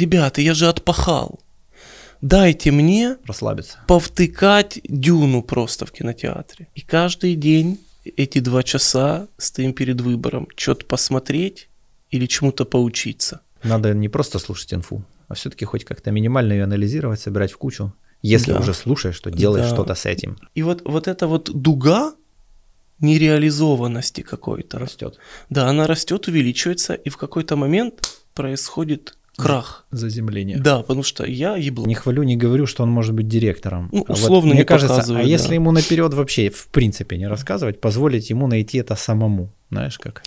ребята, я же отпахал. Дайте мне Расслабиться. повтыкать дюну просто в кинотеатре. И каждый день эти два часа стоим перед выбором, что-то посмотреть или чему-то поучиться. Надо не просто слушать инфу, а все-таки хоть как-то минимально ее анализировать, собирать в кучу. Если Да. уже слушаешь, то делай Да. что-то с этим. И вот, вот эта вот дуга нереализованности какой-то, Растет. да, она растет, увеличивается, и в какой-то момент происходит крах. Заземление. Да, потому что я ебло. Не хвалю, не говорю, что он может быть директором. Ну, А вот условно мне не кажется, а показывает, если да. ему наперед вообще в принципе не рассказывать, позволить ему найти это самому, знаешь как,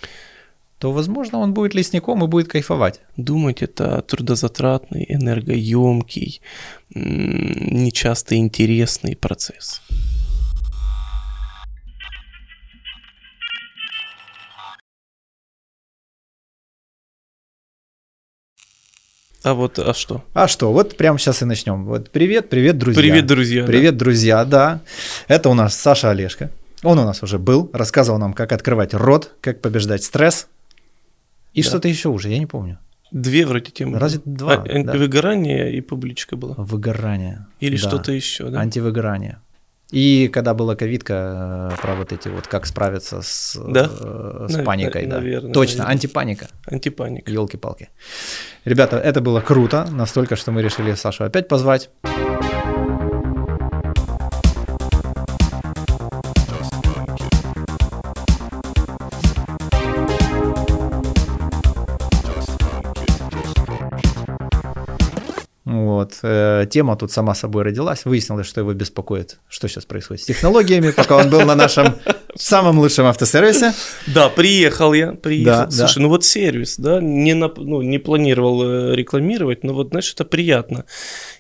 то, возможно, он будет лесником и будет кайфовать. Думать это трудозатратный, энергоемкий, нечасто интересный процесс. А вот, а что? А что, вот прямо сейчас и начнем. Вот привет, привет, друзья. Привет, друзья. да. Привет, друзья, да. Это у нас Саша Олешко. Он у нас уже был, рассказывал нам, как открывать рот, как побеждать стресс. И Да. что-то еще уже, я не помню. Две вроде темы. Разве два, А, да. антивыгорание и публичка была. Выгорание. Или Да. что-то еще, да? Антивыгорание. И когда была ковидка, э, про вот эти вот, как справиться с, Да? э, с На- паникой, да. наверное, Точно, наверное. антипаника. Антипаника. Елки-палки. Ребята, это было круто, настолько, что мы решили Сашу опять позвать. Вот. э, тема тут сама собой родилась. Выяснилось, что его беспокоит. Что сейчас происходит с технологиями, пока он был на нашем самом лучшем автосервисе. Да, приехал я, приехал. Да, Слушай, да. ну вот сервис, да, не, нап- ну, не планировал э, рекламировать, но вот, знаешь, это приятно.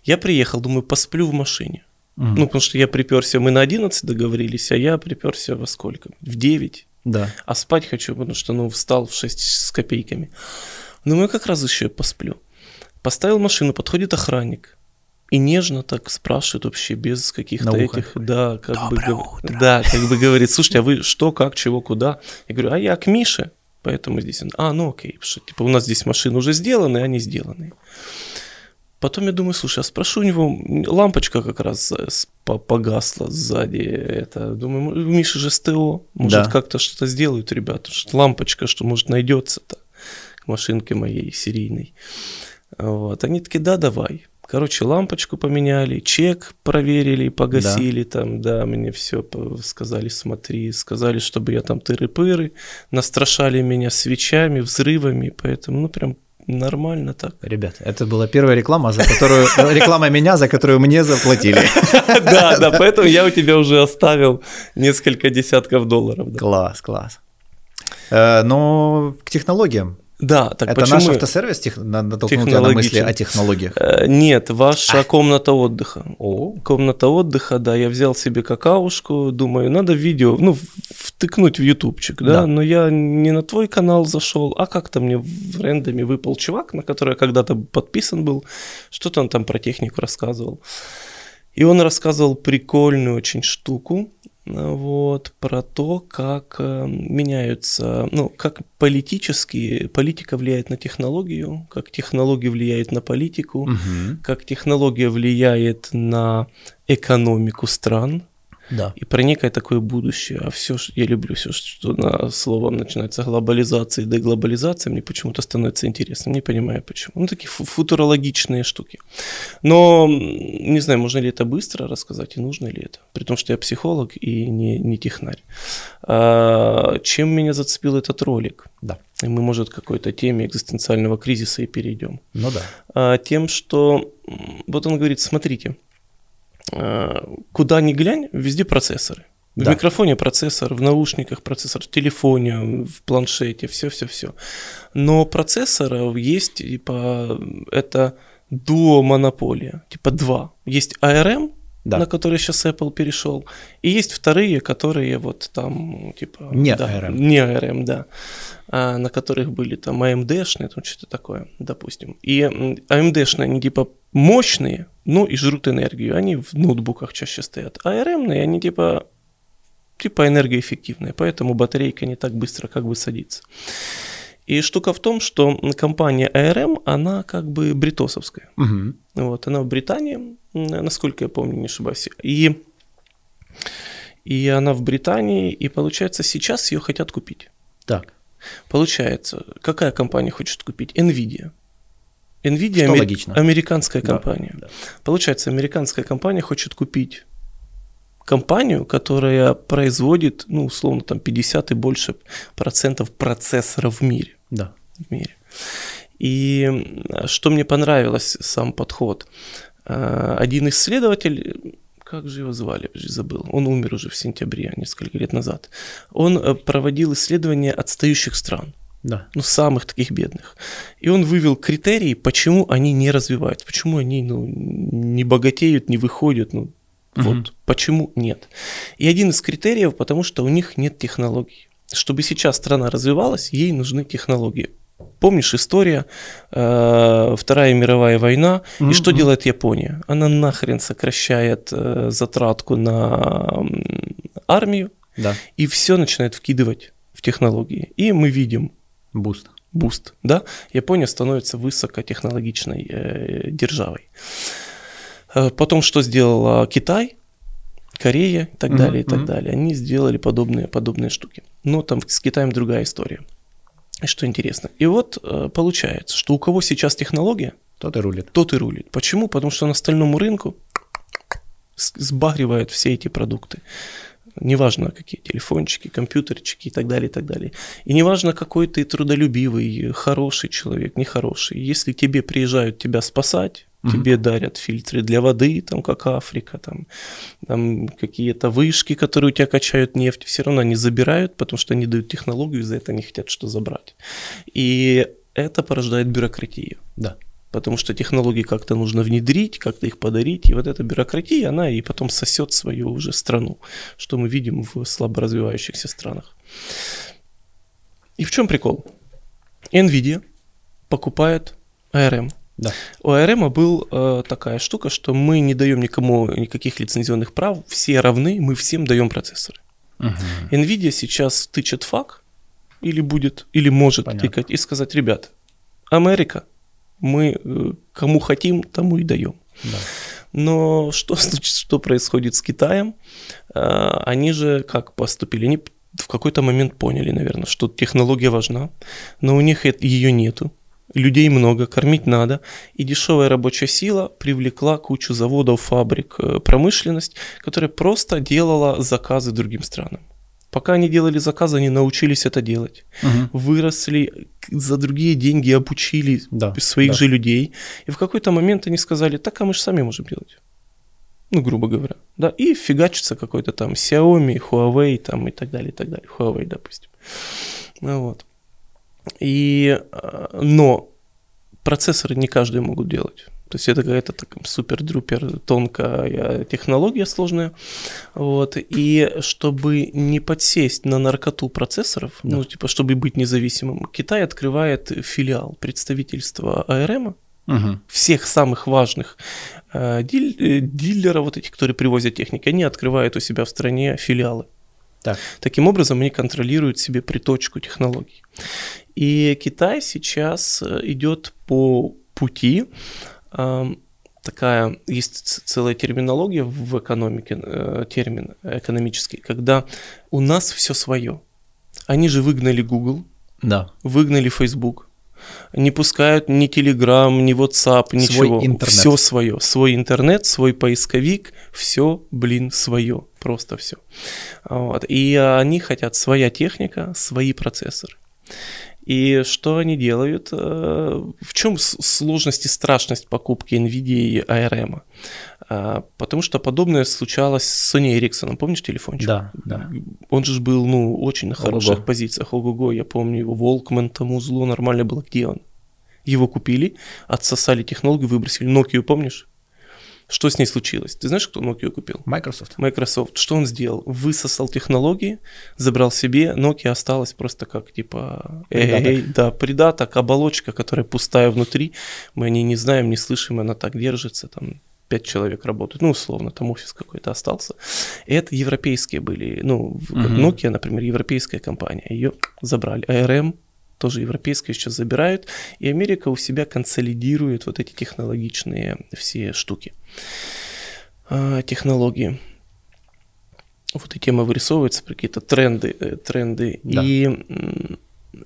Я приехал, думаю, посплю в машине. Мгм. Ну, потому что я приперся, мы на 11 договорились, а я приперся во сколько? В 9. Да. А спать хочу, потому что, ну, встал в 6 с копейками. Думаю, как раз еще посплю. Поставил машину, подходит охранник. И нежно так спрашивает вообще без каких-то этих, да, как бы, «Доброе гов- утро». да, как бы говорит, слушайте, а вы что, как, чего, куда? Я говорю, а я к Мише, поэтому здесь он, а, ну окей, что, типа, у нас здесь машины уже сделаны, а они сделаны. Потом я думаю, слушай, а спрошу у него, лампочка как раз э, погасла сзади, это, думаю, у Миши же СТО, может Да. как-то что-то сделают ребята, что лампочка, что может найдется-то к машинке моей серийной. Вот, они такие, да, давай. Короче, лампочку поменяли, чек проверили, погасили там, да, мне все сказали, смотри, сказали, чтобы я там тыры-пыры, настрашали меня свечами, взрывами, поэтому, ну, прям нормально так. Ребят, это была первая реклама, за которую реклама меня, за которую мне заплатили. Да, да, поэтому я у тебя уже оставил несколько десятков долларов. да. Класс, класс. Э, Но к технологиям. Да, так Это почему... наш автосервис тех- на- натолкнул тебя на мысли о технологиях. Э, Нет, ваша комната отдыха. О, Комната отдыха, да, я взял себе какаушку, думаю, надо видео, ну, втыкнуть в ютубчик, да? Да. но я не на твой канал зашел, а как-то мне в рендоме выпал чувак, на который я когда-то подписан был, что-то он там про технику рассказывал. И он рассказывал прикольную очень штуку, вот, про то, как э, меняются, ну, как политически, политика влияет на технологию, как технология влияет на политику, мгм. как технология влияет на экономику стран да. и про некое такое будущее. А все, я люблю все, что на словом начинается глобализация и деглобализация, мне почему-то становится интересно. Не понимаю почему. Ну, такие фу- футурологичные штуки. Но не знаю, можно ли это быстро рассказать и нужно ли это. При том, что я психолог и не, не технарь. А, чем меня зацепил этот ролик? Да. И мы, может, к какой-то теме экзистенциального кризиса и перейдем Ну да. а, тем, что вот он говорит, смотрите, куда ни глянь, везде процессоры. В Да. микрофоне процессор, в наушниках процессор, в телефоне, в планшете, все-все-все. Но процессоров есть, типа, это дуомонополия, типа два. Есть ARM, Да. на который сейчас Apple перешел, и есть вторые, которые вот там, типа... Не да, ARM. Не ARM, да. А, на которых были там AMD-шные, там что-то такое, допустим. И AMD-шные, они типа мощные, ну и жрут энергию, они в ноутбуках чаще стоят. А ARM-ные, они типа типа энергоэффективные, поэтому батарейка не так быстро как бы садится. И штука в том, что компания ARM, она как бы бритосовская. Мгм. Вот, она в Британии, насколько я помню, не ошибаюсь. И, и она в Британии, и получается, сейчас ее хотят купить. Так, Получается, какая компания хочет купить? Nvidia. Nvidia Что амер- логично. американская Да, компания. да. Получается, американская компания хочет купить компанию, которая производит, ну, условно, там 50 и больше процентов процессоров в мире. да. в мире. И что мне понравилось, сам подход. А, Один исследователь, как же его звали, я забыл, он умер уже в сентябре, несколько лет назад. Он э, проводил исследования отстающих стран, Да. ну, самых таких бедных. И он вывел критерии, почему они не развиваются, почему они ну, не богатеют, не выходят, ну, Мгм. вот почему нет. И один из критериев, потому что у них нет технологий. Чтобы сейчас страна развивалась, ей нужны технологии. Помнишь история, э, Вторая мировая война, и Мгм, что делает Япония? Она нахрен сокращает э, затратку на м, армию Да. и все начинает вкидывать в технологии. И мы видим Boost. boost, да, Япония становится высокотехнологичной э, державой. Э, Потом что сделала Китай, Корея и так далее, и так далее. Они сделали подобные, подобные штуки. Но там с Китаем другая история. Что интересно. И вот э, получается, что у кого сейчас технология, Тот и рулит. тот и рулит. Почему? Потому что на остальному рынку сбагривают все эти продукты. Неважно, какие телефончики, компьютерчики и так далее, и так далее. И неважно, какой ты трудолюбивый, хороший человек, нехороший. Если тебе приезжают тебя спасать, Тебе дарят фильтры для воды, там, как Африка, там, там какие-то вышки, которые у тебя качают нефть, все равно они забирают, потому что они дают технологию, и за это они хотят что забрать. И это порождает бюрократию Да. потому что технологии как-то нужно внедрить, как-то их подарить, и вот эта бюрократия, она и потом сосет свою уже страну, что мы видим в слабо развивающихся странах. И в чем прикол? Nvidia покупает ARM. Да. У ARM был э, такая штука, что мы не даем никому никаких лицензионных прав, все равны, мы всем даем процессоры. Мгм. Nvidia сейчас тычет фак, или будет, или может Понятно. тыкать, и сказать, ребят, Америка, мы э, кому хотим, тому и даем. Да. Но что, что происходит с Китаем? А, Они же как поступили? Они в какой-то момент поняли, наверное, что технология важна, но у них ее нету. Людей много, кормить надо, и дешевая рабочая сила привлекла кучу заводов, фабрик, э, промышленность, которая просто делала заказы другим странам. Пока они делали заказы, они научились это делать Мгм. выросли, за другие деньги обучили Да, своих да. же людей. И в какой-то момент они сказали, так а мы же сами можем делать. Ну, грубо говоря. Да, и фигачится какой-то там Xiaomi, Huawei там и так далее, и так далее. Huawei, допустим. Ну, вот. И, э, но процессоры не каждый могут делать. То есть это какая-то супер-друпер тонкая технология сложная. Вот. И чтобы не подсесть на наркоту процессоров, Да. ну, типа, чтобы быть независимым, Китай открывает филиал представительства АРМ, Мгм. всех самых важных э, диль- э, дилеров, вот этих, которые привозят техники, они открывают у себя в стране филиалы. Так. Таким образом, они контролируют себе приточку технологий. И Китай сейчас э, идет по пути, эм, такая, есть целая терминология в экономике, э, термин экономический, когда у нас все свое. Они же выгнали Google, Да. выгнали Facebook, не пускают ни Telegram, ни WhatsApp, ничего. интернет. Все свое. Свой интернет, свой поисковик, все, блин, свое. Просто все. Вот. И они хотят своя техника, свои процессоры. И что они делают? Э, В чем сложность и страшность покупки NVIDIA и ARM? А, Потому что подобное случалось с Sony Ericsson. Помнишь телефончик? Да, да. Он же был, ну, очень на хороших Ого-го. позициях. Ого-го, я помню его. Волкман тому зло нормально было. Где он? Его купили, отсосали технологию, выбросили. Nokia, помнишь? Что с ней случилось? Ты знаешь, кто Nokia купил? Microsoft. Microsoft. Что он сделал? Высосал технологии, забрал себе, Nokia осталась просто как типа Придаток. эй, да, придаток, оболочка, которая пустая внутри. Мы о ней не знаем, не слышим, она так держится, там пять человек работают, ну, условно, там офис какой-то остался. И это европейские были, ну, Мгм. Nokia, например, европейская компания, ее забрали. ARM тоже европейское сейчас забирают, и Америка у себя консолидирует вот эти технологичные все штуки, а, технологии. Вот и тема вырисовывается, какие-то тренды, э, тренды. Да. И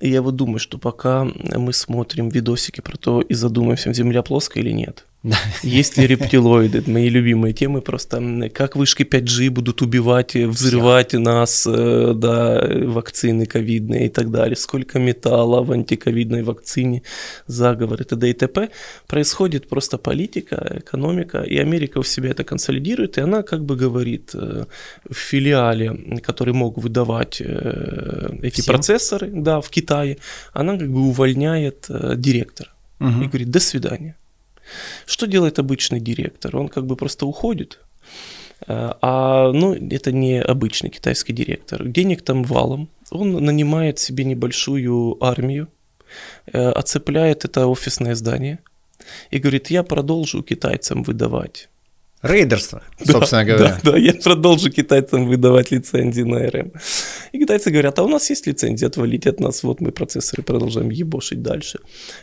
я вот думаю, что пока мы смотрим видосики про то и задумаемся, Земля плоская или нет, есть ли рептилоиды? Мои любимые темы просто. Как вышки 5G будут убивать, взрывать нас, э, да, вакцины ковидные и так далее. Сколько металла в антиковидной вакцине, заговоры, т.д. и т.п. Происходит просто политика, экономика, и Америка у себя это консолидирует, и она как бы говорит э, в филиале, который мог выдавать э, эти Всем? процессоры, да, в Китае, она как бы увольняет директора Мгм. и говорит «до свидания». Что делает обычный директор? Он как бы просто уходит, э, а ну, это не обычный китайский директор. Денег там валом. Он нанимает себе небольшую армию, э, оцепляет это офисное здание и говорит, я продолжу китайцам выдавать. Рейдерство, Да, собственно говоря. Да, да, я продолжу китайцам выдавать лицензии на РМ. И китайцы говорят, а у нас есть лицензия, отвалите от нас, вот мы процессоры продолжаем ебошить дальше.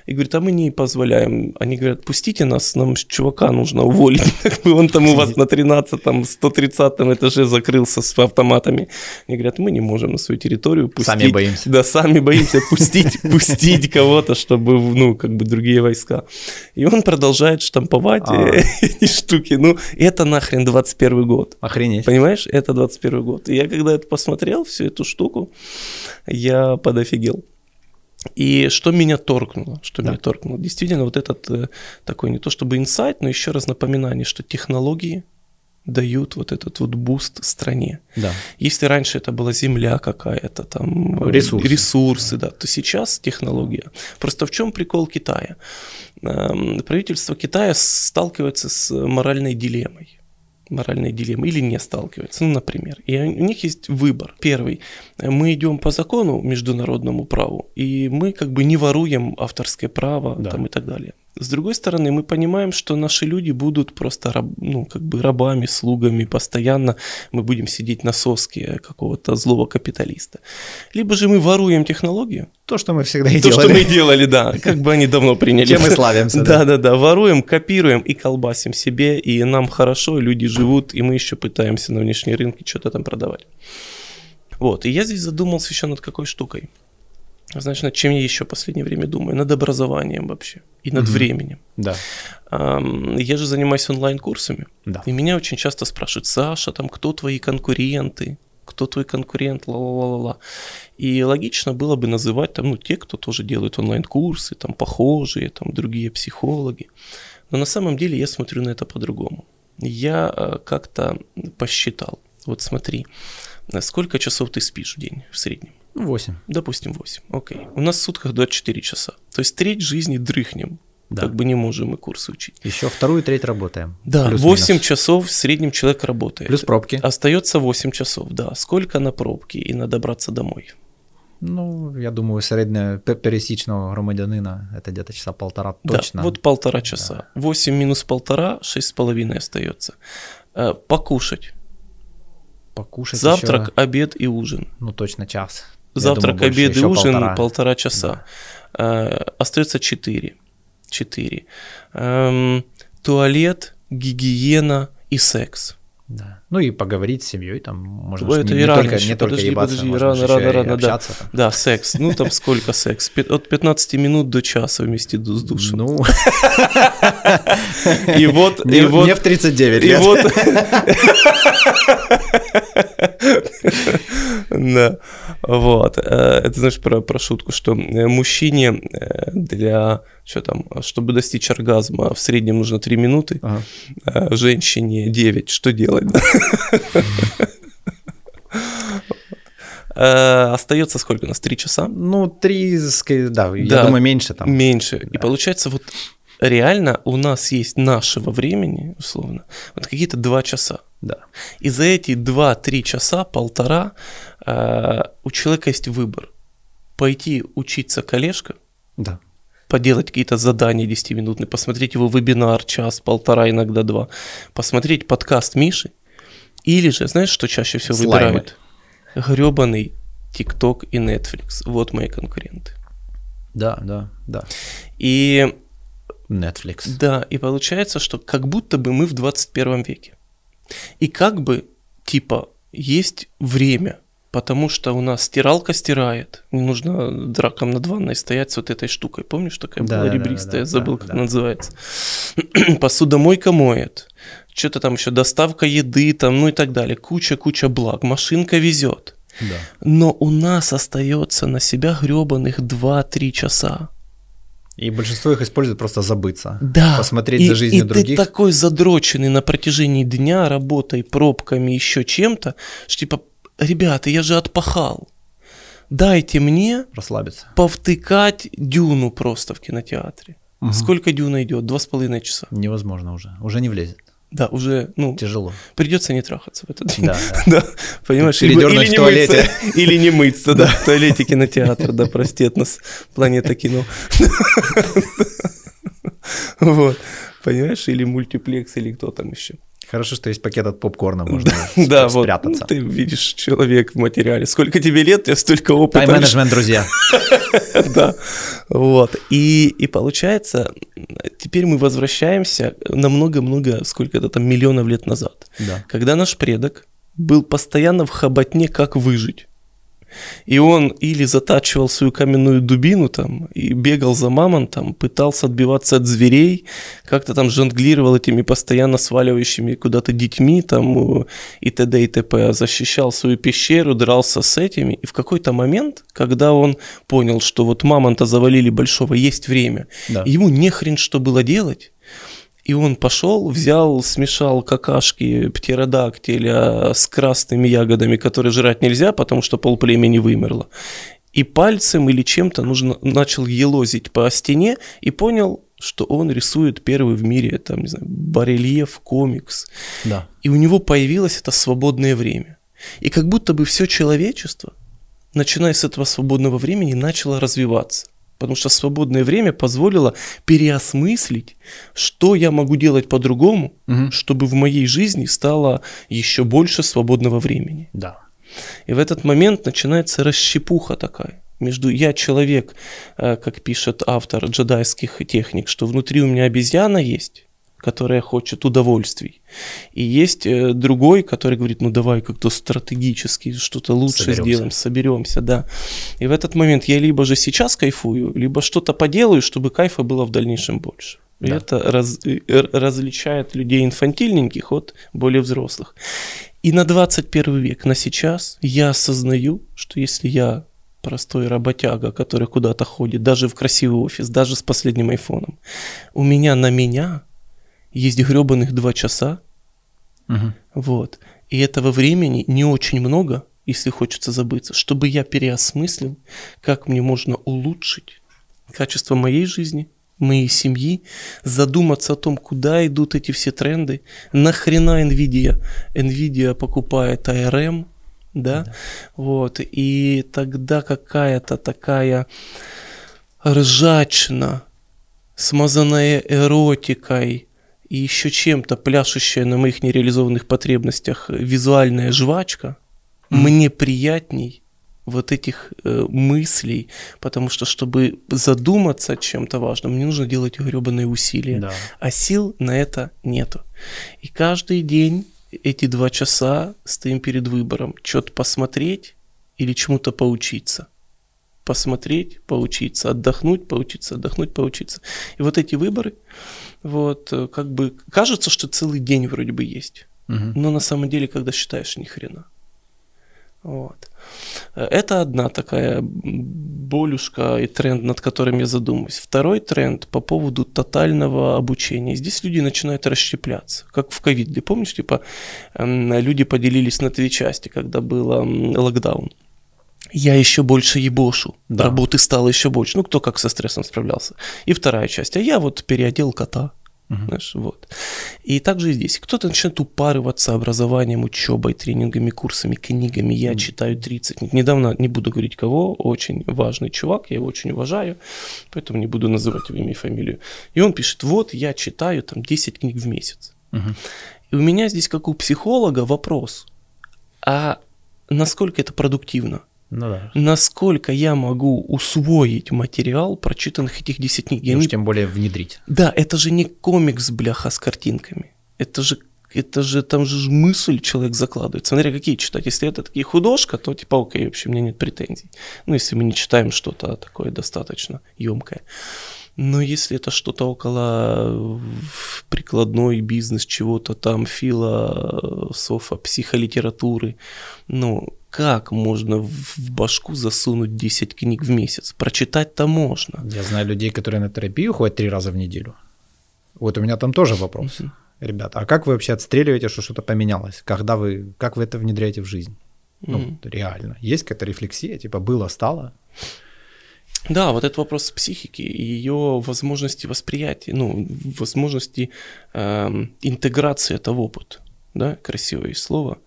И говорят, а мы не позволяем. Они говорят, пустите нас, нам чувака нужно уволить. Как бы он там у вас на 13-м, 130 этаже закрылся с автоматами. Они говорят, мы не можем на свою территорию пустить. Сами боимся. Да, сами боимся пустить, пустить кого-то, чтобы, ну, как бы другие войска. И он продолжает штамповать А. эти штуки. Ну, это нахрен 21 год. Охренеть. Понимаешь, это 21 год. И я когда это посмотрел, всю эту штуку, я подофигел. И что меня торкнуло, что Да. меня торкнуло, действительно вот этот э, такой не то чтобы инсайт, но еще раз напоминание, что технологии дают вот этот вот boost стране. Да. Если раньше это была земля какая-то, там Ресурсы. ресурсы, да, то сейчас технология. Просто в чем прикол Китая? Эм, Правительство Китая сталкивается с моральной дилеммой. Моральной дилеммой или не сталкивается, ну, например. И у них есть выбор. Первый. Мы идем по закону международному праву, и мы как бы не воруем авторское право Да. там, и так далее. С другой стороны, мы понимаем, что наши люди будут просто раб- ну, как бы рабами, слугами постоянно. Мы будем сидеть на соске какого-то злого капиталиста. Либо же мы воруем технологию. То, что мы всегда и То, делали. что мы делали, да. Как бы они давно приняли. Чем мы славимся. да. Да-да-да, воруем, копируем и колбасим себе, и нам хорошо, люди живут, и мы еще пытаемся на внешние рынки что-то там продавать. Вот, и я здесь задумался еще над какой штукой. Знаешь, над чем я еще в последнее время думаю? Над образованием вообще и над Мгм. временем. Да. Я же занимаюсь онлайн-курсами, Да. и меня очень часто спрашивают, Саша, там, кто твои конкуренты? Кто твой конкурент? Ла-ла-ла-ла. И логично было бы называть там, ну, те, кто тоже делают онлайн-курсы, там, похожие, там, другие психологи. Но на самом деле я смотрю на это по-другому. Я э, как-то посчитал. Вот смотри, э, сколько часов ты спишь в день в среднем? Ну, 8. Допустим, 8. Окей. У нас в сутках 24 часа. То есть треть жизни дрыхнем. Да. Как бы не можем мы курсы учить. Еще вторую треть работаем. Да, Плюс-минус. 8 часов в среднем человек работает. Плюс пробки. Остается 8 часов, да. Сколько на пробки и на добраться домой? Ну, я думаю, середнього пе- пересічного громадянина это где-то часа полтора точно. Да, вот полтора часа. 8 минус полтора, 6,5 остается. Э, Покушать. Покушать Завтрак, еще, обед и ужин. ну, точно час. Завтрак, думаю, обед и ужин полтора. полтора, часа. Э, Остается 4. 4. туалет, гигиена и секс. Да. Ну и поговорить с семьей, там можно Это и не, не рано только, еще, не только подожди, ебаться, подожди, рано, рано, и рано, да. общаться там. Да, секс. Ну там сколько секс? От 15 минут до часа вместе с душем. Ну, И вот, и вот, не в 39 и лет. вот. Да, вот. Э, Это знаешь про, про шутку, что э, мужчине э, для, что там, чтобы достичь оргазма в среднем нужно 3 минуты, Ага. а женщине 9. Что делать? да? Остается сколько у нас? 3 часа? Ну, три, ска- да, я Да. думаю, меньше там. Меньше. И получается, вот реально у нас есть нашего времени, условно, вот какие-то 2 часа. Да. И за эти 2-3 часа, полтора, э, у человека есть выбор. Пойти учиться коллежка, Да. поделать какие-то задания 10-минутные, посмотреть его вебинар час, полтора, иногда два, посмотреть подкаст Миши, или же, знаешь, что чаще всего Слаймы. выбирают? Гребаный ТикТок и Netflix. Вот мои конкуренты. Да, да, да. И Netflix. да, и получается, что как будто бы мы в 21 веке. И как бы, типа, есть время, потому что у нас стиралка стирает. Не нужно драком над ванной стоять с вот этой штукой. Помнишь, такая Да, была да, да, ребристая, да, я забыл, да, как да. называется. Посудомойка моет. Что-то там еще, доставка еды, там, ну и так далее. Куча-куча благ. Машинка везет. Да. Но у нас остается на себя гребаных 2-3 часа. И большинство их используют просто забыться. Да. Посмотреть и, за жизнью и других. ты такой задроченный на протяжении дня работой, пробками, еще чем-то, что типа, ребята, я же отпахал. Дайте мне Расслабиться. повтыкать дюну просто в кинотеатре. Мгм. Сколько дюна идет? Два с половиной часа. Невозможно уже. Уже не влезет. Да, уже, ну, Тяжело. придется не трахаться в этот день. Да, да. Да, понимаешь, Передёрнуть или в туалете. мыться, или не мыться, да, в туалете кинотеатр, да, простит нас планета кино. Вот, понимаешь, или мультиплекс, или кто там еще. Хорошо, что есть пакет от попкорна, можно Да, вот, спрятаться. ну, ты видишь человек в материале. Сколько тебе лет, тебя столько опыта. Тайм-менеджмент, друзья. Да, вот. И, и получается, теперь мы возвращаемся на много-много, сколько это там, миллионов лет назад. Да. когда наш предок был постоянно в хоботне, как выжить. И он или затачивал свою каменную дубину там и бегал за мамонтом, пытался отбиваться от зверей, как-то там жонглировал этими постоянно сваливающими куда-то детьми там и т.д. и т.п. Защищал свою пещеру, дрался с этими. И в какой-то момент, когда он понял, что вот мамонта завалили большого, есть время, Да. ему не хрен что было делать, и он пошел, взял, смешал какашки птеродактиля с красными ягодами, которые жрать нельзя, потому что полплемени вымерло. И пальцем или чем-то нужно, начал елозить по стене и понял, что он рисует первый в мире, там, не знаю, барельеф, комикс. Да. И у него появилось это свободное время. И как будто бы все человечество, начиная с этого свободного времени, начало развиваться. Потому что свободное время позволило переосмыслить, что я могу делать по-другому, Мгм. чтобы в моей жизни стало еще больше свободного времени. Да. И в этот момент начинается расщепуха такая. Между я человек, э, как пишет автор джедайских техник, что внутри у меня обезьяна есть, которая хочет удовольствий. И есть э, другой, который говорит, ну давай как-то стратегически что-то лучше Соберемся. сделаем, соберемся, да. И в этот момент я либо же сейчас кайфую, либо что-то поделаю, чтобы кайфа было в дальнейшем больше. И Да. это раз- э, различает людей инфантильненьких от более взрослых. И на 21 век, на сейчас, я осознаю, что если я простой работяга, который куда-то ходит, даже в красивый офис, даже с последним айфоном, у меня на меня есть гребаных два часа, Мгм. вот, и этого времени не очень много, если хочется забыться, чтобы я переосмыслил, как мне можно улучшить качество моей жизни, моей семьи, задуматься о том, куда идут эти все тренды, нахрена Nvidia, Nvidia покупает ARM, да, вот, и тогда какая-то такая ржачина, смазанная эротикой и еще чем-то пляшущая на моих нереализованных потребностях визуальная жвачка, мне приятней вот этих э, мыслей, потому что, чтобы задуматься о чем-то важном, мне нужно делать гребаные усилия, Да. а сил на это нету. И каждый день эти два часа стоим перед выбором, что-то посмотреть или чему-то поучиться. Посмотреть, поучиться, отдохнуть, поучиться, отдохнуть, поучиться. И вот эти выборы, вот, э, как бы, кажется, что целый день вроде бы есть. Мгм. Но на самом деле, когда считаешь, ни хрена. Вот. Это одна такая болюшка и тренд, над которым я задумываюсь. Второй тренд по поводу тотального обучения. Здесь люди начинают расщепляться, как в ковиде. Помнишь, типа люди поделились на две части, когда был локдаун. Я еще больше ебошу. Да. Работы стало еще больше. Ну, кто как со стрессом справлялся. И вторая часть. А я вот переодел кота. Мгм. Знаешь, вот. И также и здесь. Кто-то начинает упарываться образованием, учебой, тренингами, курсами, книгами. Я читаю 30 книг. Недавно, не буду говорить кого, очень важный чувак, я его очень уважаю, поэтому не буду называть его имя и фамилию. И он пишет, вот я читаю там 10 книг в месяц. Мгм. И у меня здесь, как у психолога, вопрос, а насколько это продуктивно? Ну да. Насколько я могу усвоить материал прочитанных этих 10 книг? И Я уж не- тем более внедрить. Да, это же не комикс, бляха, с картинками. Это же это же там же мысль человек закладывает. Смотря какие читать. Если это такие художка, то типа окей, вообще у меня нет претензий. Ну, если мы не читаем что-то такое достаточно емкое. Но если это что-то около э, прикладной бизнес, чего-то там, философа, психолитературы, ну, как можно в в башку засунуть 10 книг в месяц? Прочитать-то можно. Я знаю людей, которые на терапию ходят три раза в неделю. Вот у меня там тоже вопрос. Ребята, а как вы вообще отстреливаете, что что-то поменялось? Когда вы, как вы это внедряете в жизнь? Ну, Мгм. реально. Есть какая-то рефлексия, типа было, стало? Да, вот этот вопрос психики и ее возможности восприятия, ну, возможности эм, интеграции этого опыта. Да, красивое слово,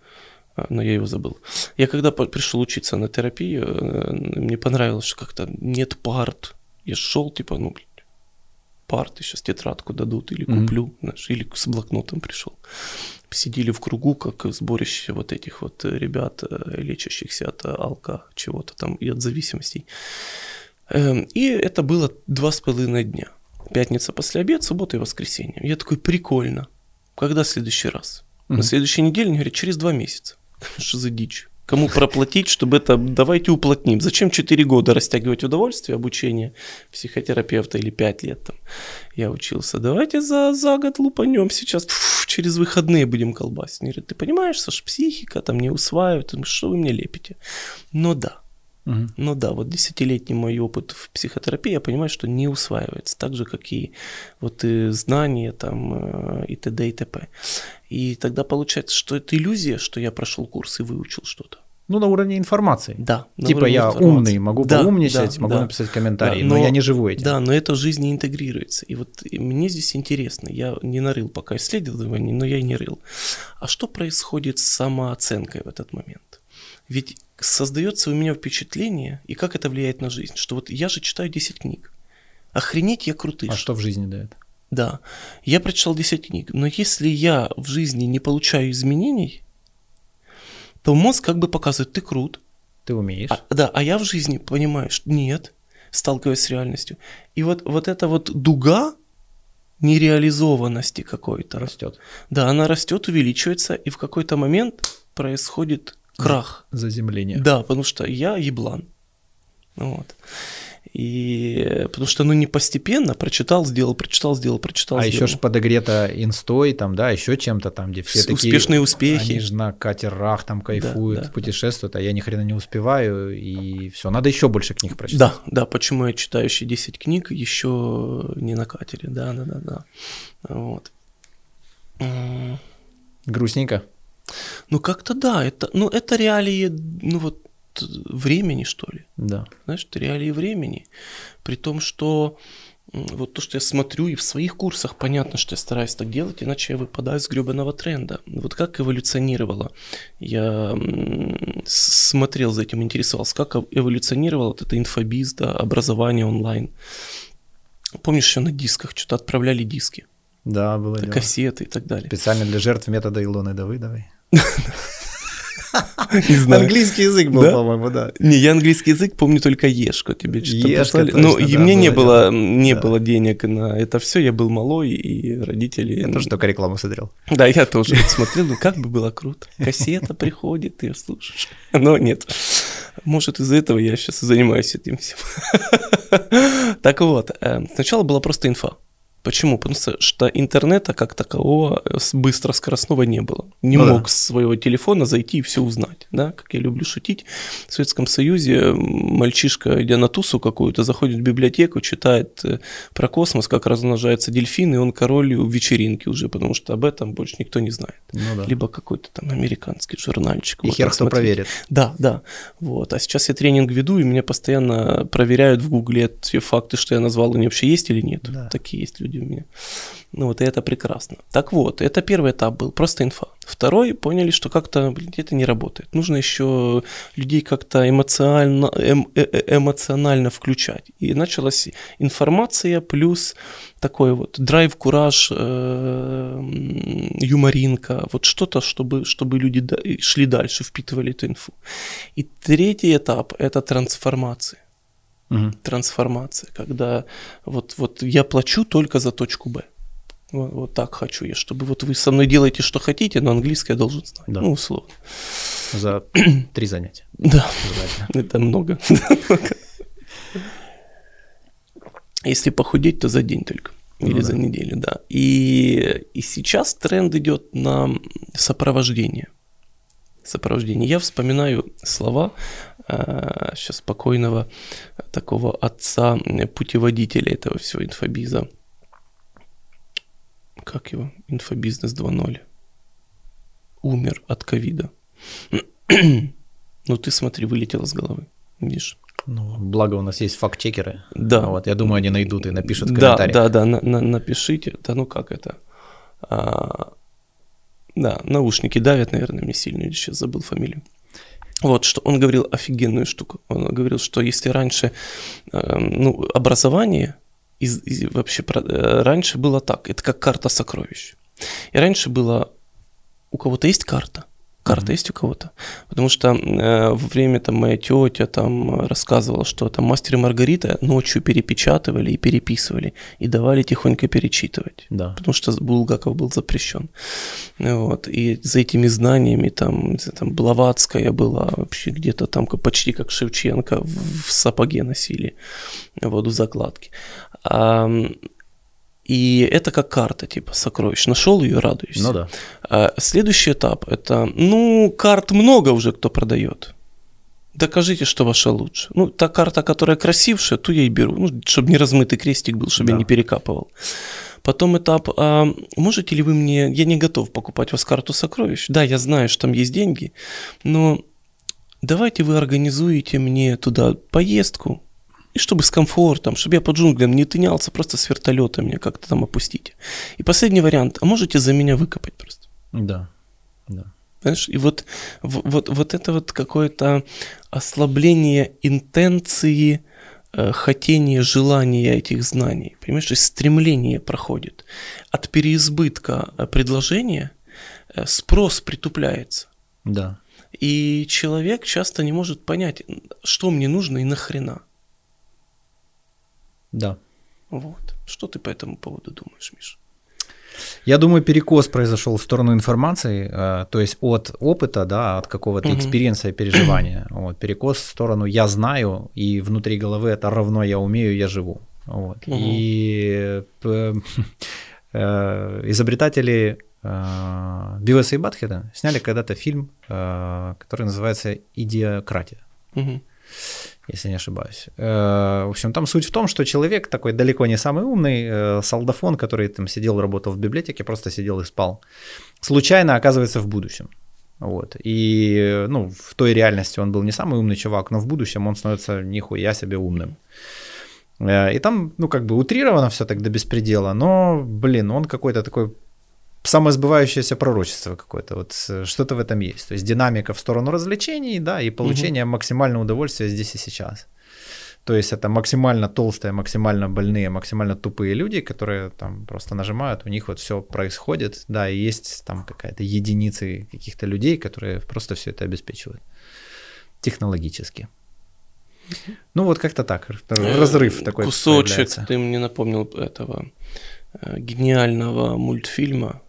но я его забыл. Я когда пришел учиться на терапию, э, мне понравилось, что как-то нет парт. Я шел, типа, ну, блин, парты сейчас тетрадку дадут или куплю, знаешь, или с блокнотом пришел. Сидели в кругу, как сборище вот этих вот ребят, э, лечащихся от э, алка, чего-то там и от зависимостей. Эм, И это было два с половиной дня. Пятница после обед, суббота и воскресенье. Я такой, прикольно. Когда следующий раз? На Мгм. следующей неделе, они говорят, через два месяца. Что за дичь? Кому проплатить, чтобы это... Давайте уплотним. Зачем 4 года растягивать удовольствие, обучение психотерапевта или 5 лет там я учился? Давайте за, за год лупанем сейчас. Фу, через выходные будем колбасить. Они ты понимаешь, Саш, психика там не усваивает. Что вы мне лепите? Но да, Мгм. ну да, вот десятилетний мой опыт в психотерапии, я понимаю, что не усваивается, так же, как и вот и знания там э, и т.д. и т.п. И тогда получается, что это иллюзия, что я прошел курс и выучил что-то. Ну, на уровне информации. Да. типа я информации. умный, могу Да, поумничать, да, могу да. написать комментарий, Да, но, но- я не живу этим. Да, но это в жизни интегрируется. И вот и мне здесь интересно, я не нарыл пока исследований, но я и не рыл. А что происходит с самооценкой в этот момент? Ведь создается у меня впечатление, и как это влияет на жизнь, что вот я же читаю 10 книг. Охренеть, я крутый. А что в жизни дает? Да, я прочитал 10 книг, но если я в жизни не получаю изменений, то мозг как бы показывает, ты крут, Ты умеешь. а, да, а я в жизни понимаю, что нет, сталкиваюсь с реальностью. И вот, вот эта вот дуга нереализованности какой-то, растет. да, она растет, увеличивается, и в какой-то момент происходит крах. Заземление. Да, потому что я еблан. Вот. И потому что, ну, не постепенно прочитал, сделал, прочитал, сделал, прочитал, А сделал. еще ж подогрето инстой, там, да, еще чем-то там, где все С- такие... успешные успехи. Они же на катерах там кайфуют, да, путешествуют, а я ни хрена не успеваю, и все, надо еще больше книг прочитать. Да, да, почему я читаю еще 10 книг, еще не на катере, да, да, да, да. Вот. Грустненько. Ну, как-то да, это, ну, это реалии, ну, вот, времени, что ли. Да. Знаешь, это реалии времени. При том, что вот то, что я смотрю, и в своих курсах понятно, что я стараюсь так делать, иначе я выпадаю с гребаного тренда. Вот как эволюционировало. Я смотрел за этим, интересовался, как эв- эволюционировало вот это инфобиз, да, образование онлайн. Помнишь, еще на дисках что-то отправляли диски, Да, было дело. кассеты и так далее. Специально для жертв метода Илоны Давыдовой. Не знаю. Английский язык был, Да? по-моему, да. Не, я английский язык помню только Ешко тебе что-то послали. точно, Ну, и да, мне не было не Да. было денег на это все. Я был малой, и родители... Я тоже только рекламу смотрел. Да, я тоже смотрел, ну как бы было круто. Кассета приходит, ты слушаешь. Но нет. Может, из-за этого я сейчас занимаюсь этим всем. Так вот, э, сначала была просто инфа. Почему? Потому что- интернета как такового э, быстро скоростного не было. Не Ну да. мог с своего телефона зайти и все узнать. Да? Как я люблю шутить, в Советском Союзе м, мальчишка, идя на тусу какую-то, заходит в библиотеку, читает э, про космос, как размножаются дельфины, и он король вечеринки уже, потому что об этом больше никто не знает. Ну да. Либо какой-то там американский журнальчик. И Вот хер кто смотреть. проверит. Да, да. Вот. А сейчас я тренинг веду, и меня постоянно проверяют в Гугле те факты, что я назвал, они вообще есть или нет. Да. Такие есть люди у меня. Ну вот, и это прекрасно. Так вот, это первый этап был, просто инфа. Второй, поняли, что как-то, блин, это не работает. Нужно еще людей как-то эмоционально, эм, э, э, эмоционально включать. И началась информация плюс такой вот драйв, кураж, э, юморинка, вот что-то, чтобы, чтобы люди шли дальше, впитывали эту инфу. И третий этап – это трансформация. Угу. Трансформация, когда вот, вот я плачу только за точку Б. Вот, вот так хочу я, чтобы вот вы со мной делаете, что хотите, но английский я должен знать. Да. Ну, условно. За три занятия. Да, это много. Если похудеть, то за день только. Или ну, за да. неделю, да. И, и сейчас тренд идет на сопровождение. Сопровождение. Я вспоминаю слова э, сейчас покойного такого отца, путеводителя этого всего инфобиза как его, инфобизнес 2.0, умер от ковида. ну ты смотри, вылетел с головы, видишь. Ну, благо у нас есть факт-чекеры. Да. Вот, я думаю, они найдут и напишут в комментариях. Да, да, да, на, на, напишите. Да ну как это? А, да, наушники давят, наверное, мне сильно, я сейчас забыл фамилию. Вот, что он говорил офигенную штуку. Он говорил, что если раньше э, ну, образование из, из, вообще про, э, раньше было так, это как карта сокровищ. И раньше было, у кого-то есть карта, карта есть у кого-то. Потому что э, во время там моя тетя там рассказывала, что там мастер и Маргарита ночью перепечатывали и переписывали, и давали тихонько перечитывать. Да. Потому что Булгаков был запрещен. Вот. И за этими знаниями там, там Блаватская была вообще где-то там почти как Шевченко в, в сапоге носили вот в закладке. А, и это как карта, типа, сокровищ. Нашел ее, радуешься. Ну да. А следующий этап – это, ну, карт много уже кто продает. Докажите, что ваша лучше. Ну, та карта, которая красившая, ту я и беру. Ну, чтобы не размытый крестик был, чтобы да. я не перекапывал. Потом этап, а можете ли вы мне, я не готов покупать у вас карту сокровищ. Да, я знаю, что там есть деньги, но давайте вы организуете мне туда поездку, и чтобы с комфортом, чтобы я по джунглям не тынялся, просто с вертолета меня как-то там опустите. И последний вариант, а можете за меня выкопать просто? Да, да. Знаешь, и вот, вот, вот это вот какое-то ослабление интенции, э, хотение, желание этих знаний, понимаешь, то есть стремление проходит. От переизбытка э, предложения э, спрос притупляется. Да. И человек часто не может понять, что мне нужно и нахрена. Да. Вот. Что ты по этому поводу думаешь, Миша? Я думаю, перекос произошел в сторону информации, э, то есть от опыта, да, от какого-то experience а и переживания. Вот, перекос в сторону «я знаю», и внутри головы это равно «я умею, я живу». Вот. Угу. И э, э, изобретатели э, Бивеса и Батхеда сняли когда-то фильм, э, который называется «Идиократия». Угу если не ошибаюсь. Э, в общем, там суть в том, что человек такой далеко не самый умный, э, солдафон, который там сидел, работал в библиотеке, просто сидел и спал, случайно оказывается в будущем. Вот. И ну, в той реальности он был не самый умный чувак, но в будущем он становится нихуя себе умным. Э, и там, ну, как бы утрировано все так до беспредела, но, блин, он какой-то такой самосбывающееся пророчество какое-то, вот э, что-то в этом есть. То есть динамика в сторону развлечений, да, и получение угу. максимального удовольствия здесь и сейчас. То есть это максимально толстые, максимально больные, максимально тупые люди, которые там просто нажимают, у них вот все происходит, да, и есть там какая-то единицы каких-то людей, которые просто все это обеспечивают технологически. Ну вот как-то так, разрыв такой Кусочек, появляется. ты мне напомнил этого э, гениального мультфильма Э,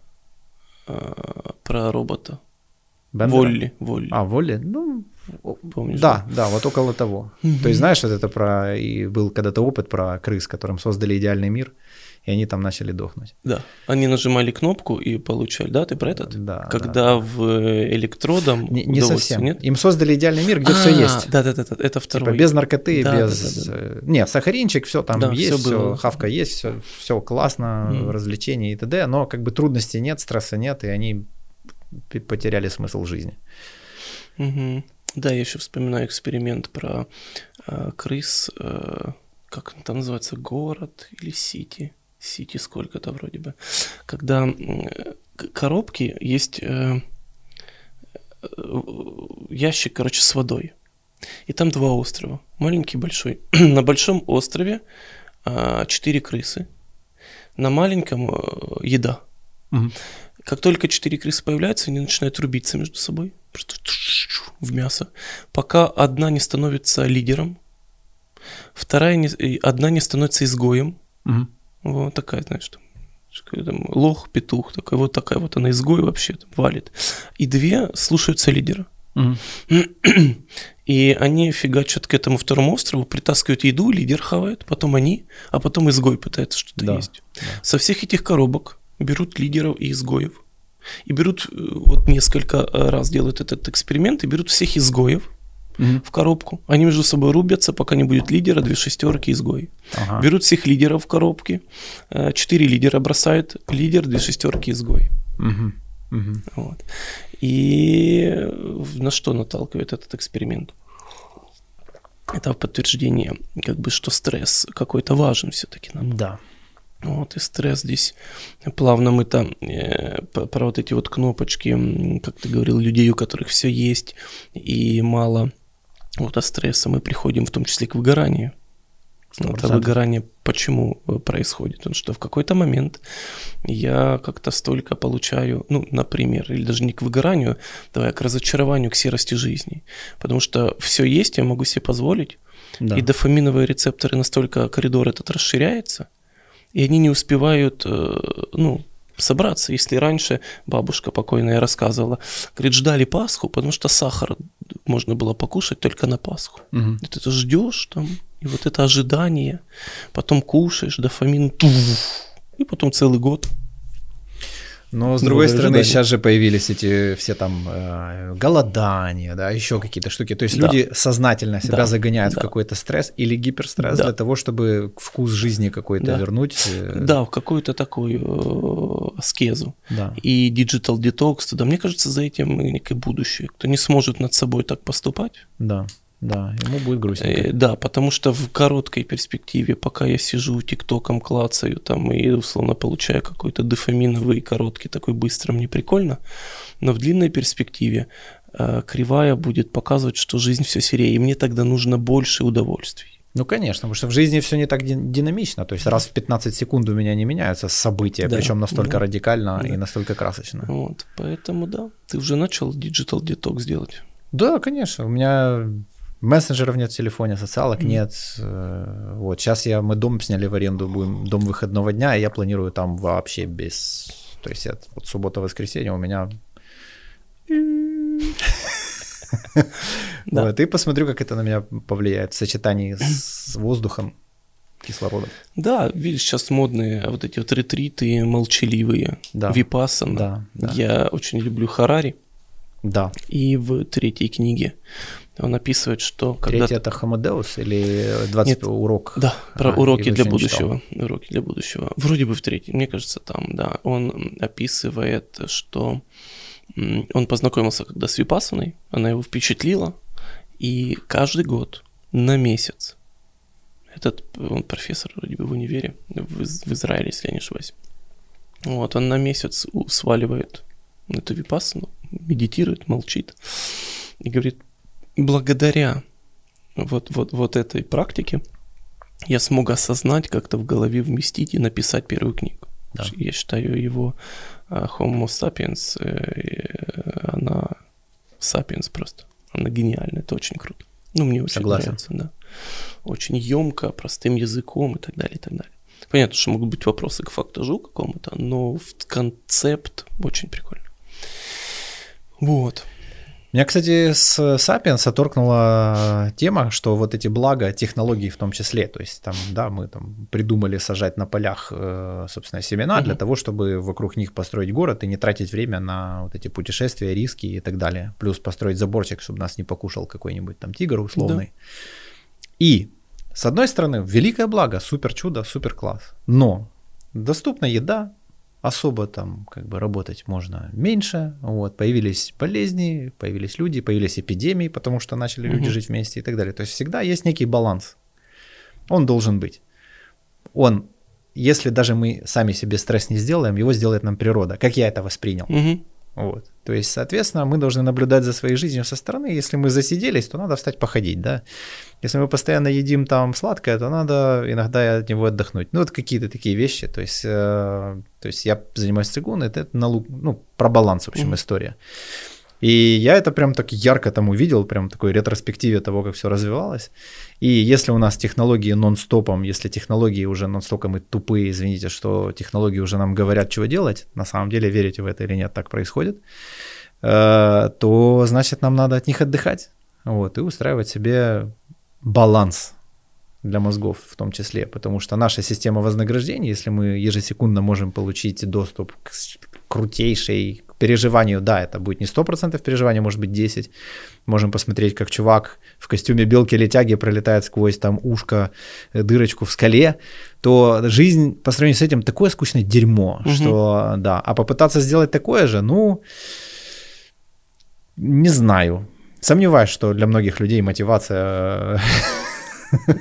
про робота. Бендера? Волли, Волли. А, Волли? Ну, Помнишь? Да, да, вот около того. То есть, знаешь, вот это про... И был когда-то опыт про крыс, которым создали идеальный мир, и они там начали дохнуть. Да, они нажимали кнопку и получали, да, ты про этот? Да. Когда да. в электродом Не, не совсем. Нет? Им создали идеальный мир, где а, все есть. Да, да, да, это второй. Типа без наркоты, да, без... Да, да, да. Нет, сахаринчик, все там да, есть, все, все хавка есть, все, все классно, mm. развлечения и т.д., но как бы трудностей нет, стресса нет, и они потеряли смысл жизни. Угу. Да, я еще вспоминаю эксперимент про э, крыс, э, как он там называется, город или сити. Сити сколько-то вроде бы. Когда коробки есть э, э, ящик, короче, с водой. И там два острова. Маленький и большой. На большом острове э, четыре крысы. На маленьком э, еда. Угу. Как только четыре крысы появляются, они начинают рубиться между собой. Просто в мясо. Пока одна не становится лидером, вторая не, одна не становится изгоем. Угу. Вот такая, знаешь, там, там лох, петух, такая вот такая вот она изгой вообще там, валит. И две слушаются лидера. Угу. И они фигачат к этому второму острову, притаскивают еду, лидер хавает, потом они, а потом изгой пытается что-то да, есть. Да. Со всех этих коробок берут лидеров и изгоев. И берут, э, вот несколько э, раз делают этот эксперимент, и берут всех изгоев, угу. в коробку. Они между собой рубятся, пока не будет лидера, две шестерки, изгой. Ага. Берут всех лидеров в коробке, э, четыре лидера бросают, лидер, две шестерки, изгой. Угу. Угу. Вот. И на что наталкивает этот эксперимент? Это подтверждение, как бы, что стресс какой-то важен все-таки нам. Да. Вот, и стресс здесь плавно мы там э, про вот эти вот кнопочки, как ты говорил, людей, у которых все есть и мало вот от стресса мы приходим в том числе к выгоранию. 100%. Это выгорание почему э, происходит? Потому что в какой-то момент я как-то столько получаю, ну, например, или даже не к выгоранию, давай, к разочарованию, к серости жизни. Потому что все есть, я могу себе позволить, да. и дофаминовые рецепторы настолько, коридор этот расширяется, и они не успевают, э, ну, собраться. Если раньше бабушка покойная рассказывала, говорит, ждали Пасху, потому что сахар можно было покушать только на Пасху. Угу. И ты ждешь там, и вот это ожидание, потом кушаешь, дофамин, и потом целый год но с другой стороны, ожидания. сейчас же появились эти все там э, голодания, да, еще какие-то штуки. То есть да. люди сознательно себя да. загоняют да. в какой-то стресс или гиперстресс да. для того, чтобы вкус жизни какой-то да. вернуть. Э... Да, в какую-то такую э, аскезу. Да. И digital detox, да, мне кажется, за этим некое будущее. Кто не сможет над собой так поступать. Да. Да, ему будет грустненько. Э, да, потому что в короткой перспективе, пока я сижу, тиктоком клацаю там и условно получаю какой-то дофаминовый короткий такой быстро, мне прикольно, но в длинной перспективе э, кривая будет показывать, что жизнь все серее, и мне тогда нужно больше удовольствий. Ну, конечно, потому что в жизни все не так динамично. То есть раз в 15 секунд у меня не меняются события, да, причем настолько да, радикально да. и настолько красочно. Вот, поэтому да, ты уже начал digital detox делать. Да, конечно. У меня Мессенджеров нет в телефоне, социалок нет. Э, вот сейчас я, мы дом сняли в аренду, будем дом выходного дня, и я планирую там вообще без... То есть я, вот суббота-воскресенье у меня... Вот, и посмотрю, как это на меня повлияет в сочетании с воздухом, кислородом. Да, видишь, сейчас модные вот эти вот ретриты молчаливые, да. випассана. Да, да. Я очень люблю Харари. Да. И в третьей книге он описывает, что... Когда... Третий это Хамадеус или 20 Нет, урок? Да, про а, уроки для будущего. Читал. Уроки для будущего. Вроде бы в третьем, мне кажется, там, да. Он описывает, что он познакомился когда с Випасаной, она его впечатлила, и каждый год на месяц этот он профессор вроде бы в универе в, в Израиле, если я не ошибаюсь. Вот, он на месяц сваливает эту випассану, медитирует, молчит и говорит, благодаря вот, вот, вот этой практике я смог осознать, как-то в голове вместить и написать первую книгу. Да. Я считаю его uh, Homo sapiens, uh, она sapiens просто. Она гениальная, это очень круто. Ну, мне очень Согласен. нравится, да. Очень емко, простым языком и так далее, и так далее. Понятно, что могут быть вопросы к фактажу какому-то, но концепт очень прикольный. Вот. Меня, кстати, с Sapiens оторкнула тема, что вот эти блага технологий в том числе, то есть там, да, мы там придумали сажать на полях, э, собственно, семена угу. для того, чтобы вокруг них построить город и не тратить время на вот эти путешествия, риски и так далее. Плюс построить заборчик, чтобы нас не покушал какой-нибудь там тигр условный. Да. И, с одной стороны, великое благо, супер чудо, супер класс. Но доступна еда, особо там как бы работать можно меньше, вот, появились болезни, появились люди, появились эпидемии, потому что начали люди угу. жить вместе и так далее. То есть всегда есть некий баланс. Он должен быть. Он если даже мы сами себе стресс не сделаем, его сделает нам природа. Как я это воспринял. Мгм. Вот. То есть, соответственно, мы должны наблюдать за своей жизнью со стороны. Если мы засиделись, то надо встать походить, да. Если мы постоянно едим там сладкое, то надо иногда от него отдохнуть. Ну, вот какие-то такие вещи. То есть, э, то есть я занимаюсь цигуной, это налог, ну, про баланс, в общем, Мгм. история. И я это прям так ярко там увидел, прям такой ретроспективе того, как все развивалось. И если у нас технологии нон-стопом, если технологии уже нон-стопом и тупые, извините, что технологии уже нам говорят, чего делать, на самом деле, верите в это или нет, так происходит, э, то значит нам надо от них отдыхать. Вот, и устраивать себе баланс для мозгов в том числе, потому что наша система вознаграждения, если мы ежесекундно можем получить доступ к крутейшей к переживанию, да, это будет не 100% переживания, может быть 10, можем посмотреть, как чувак в костюме белки-летяги пролетает сквозь там ушко, э, дырочку в скале, то жизнь по сравнению с этим такое скучное дерьмо, Мгм. что да, а попытаться сделать такое же, ну, не знаю. Сомневаюсь, что для многих людей мотивация...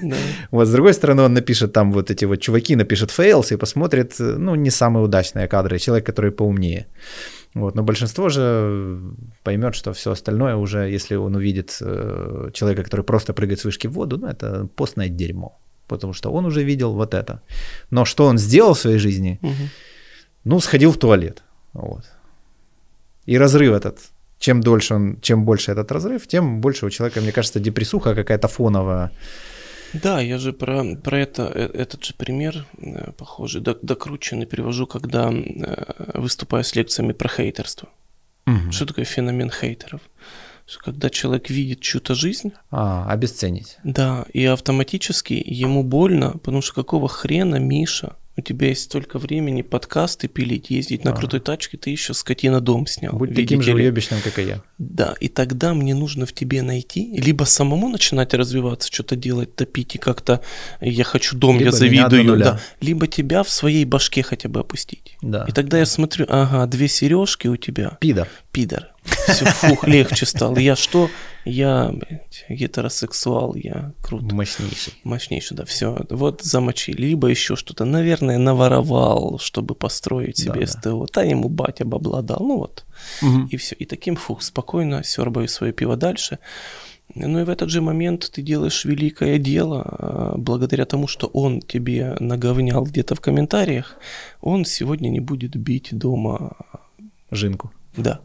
Да. Вот, с другой стороны, он напишет там вот эти вот чуваки, напишет fails и посмотрит, ну, не самые удачные кадры, человек, который поумнее. Вот, но большинство же поймет, что все остальное уже, если он увидит э, человека, который просто прыгает с вышки в воду, ну, это постное дерьмо. Потому что он уже видел вот это. Но что он сделал в своей жизни? Мгм. Ну, сходил в туалет. Вот. И разрыв этот. Чем дольше он, чем больше этот разрыв, тем больше у человека, мне кажется, депрессуха какая-то фоновая. Да, я же про, про это, э, этот же пример э, похожий, док- докрученный привожу, когда э, выступаю с лекциями про хейтерство. Мгм. Что такое феномен хейтеров? Что когда человек видит чью-то жизнь, А, обесценить. да, и автоматически ему больно, потому что какого хрена, Миша, у тебя есть столько времени подкасты пилить, ездить на крутой тачке, ты еще скотина дом снял. Будь таким же уебищным, как и я. Да, и тогда мне нужно в тебе найти, либо самому начинать развиваться, что-то делать, топить, и как-то я хочу дом, Либо я завидую, да, либо тебя в своей башке хотя бы опустить. Да. И тогда я смотрю, ага, две сережки у тебя, Пидор. пидор. Все, фух, легче стало. Я что? Я, блядь, гетеросексуал, я круто. Мощнейший. Мощнейший, да, все. Вот замочили. Либо еще что-то. Наверное, наворовал, чтобы построить себе Да, да. СТО. Та ему батя бабла дал. Ну вот. И все. И таким, фух, спокойно сербаю свое пиво дальше. Ну и в этот же момент ты делаешь великое дело, а, благодаря тому, что он тебе наговнял где-то в комментариях, он сегодня не будет бить дома, Жинку. да,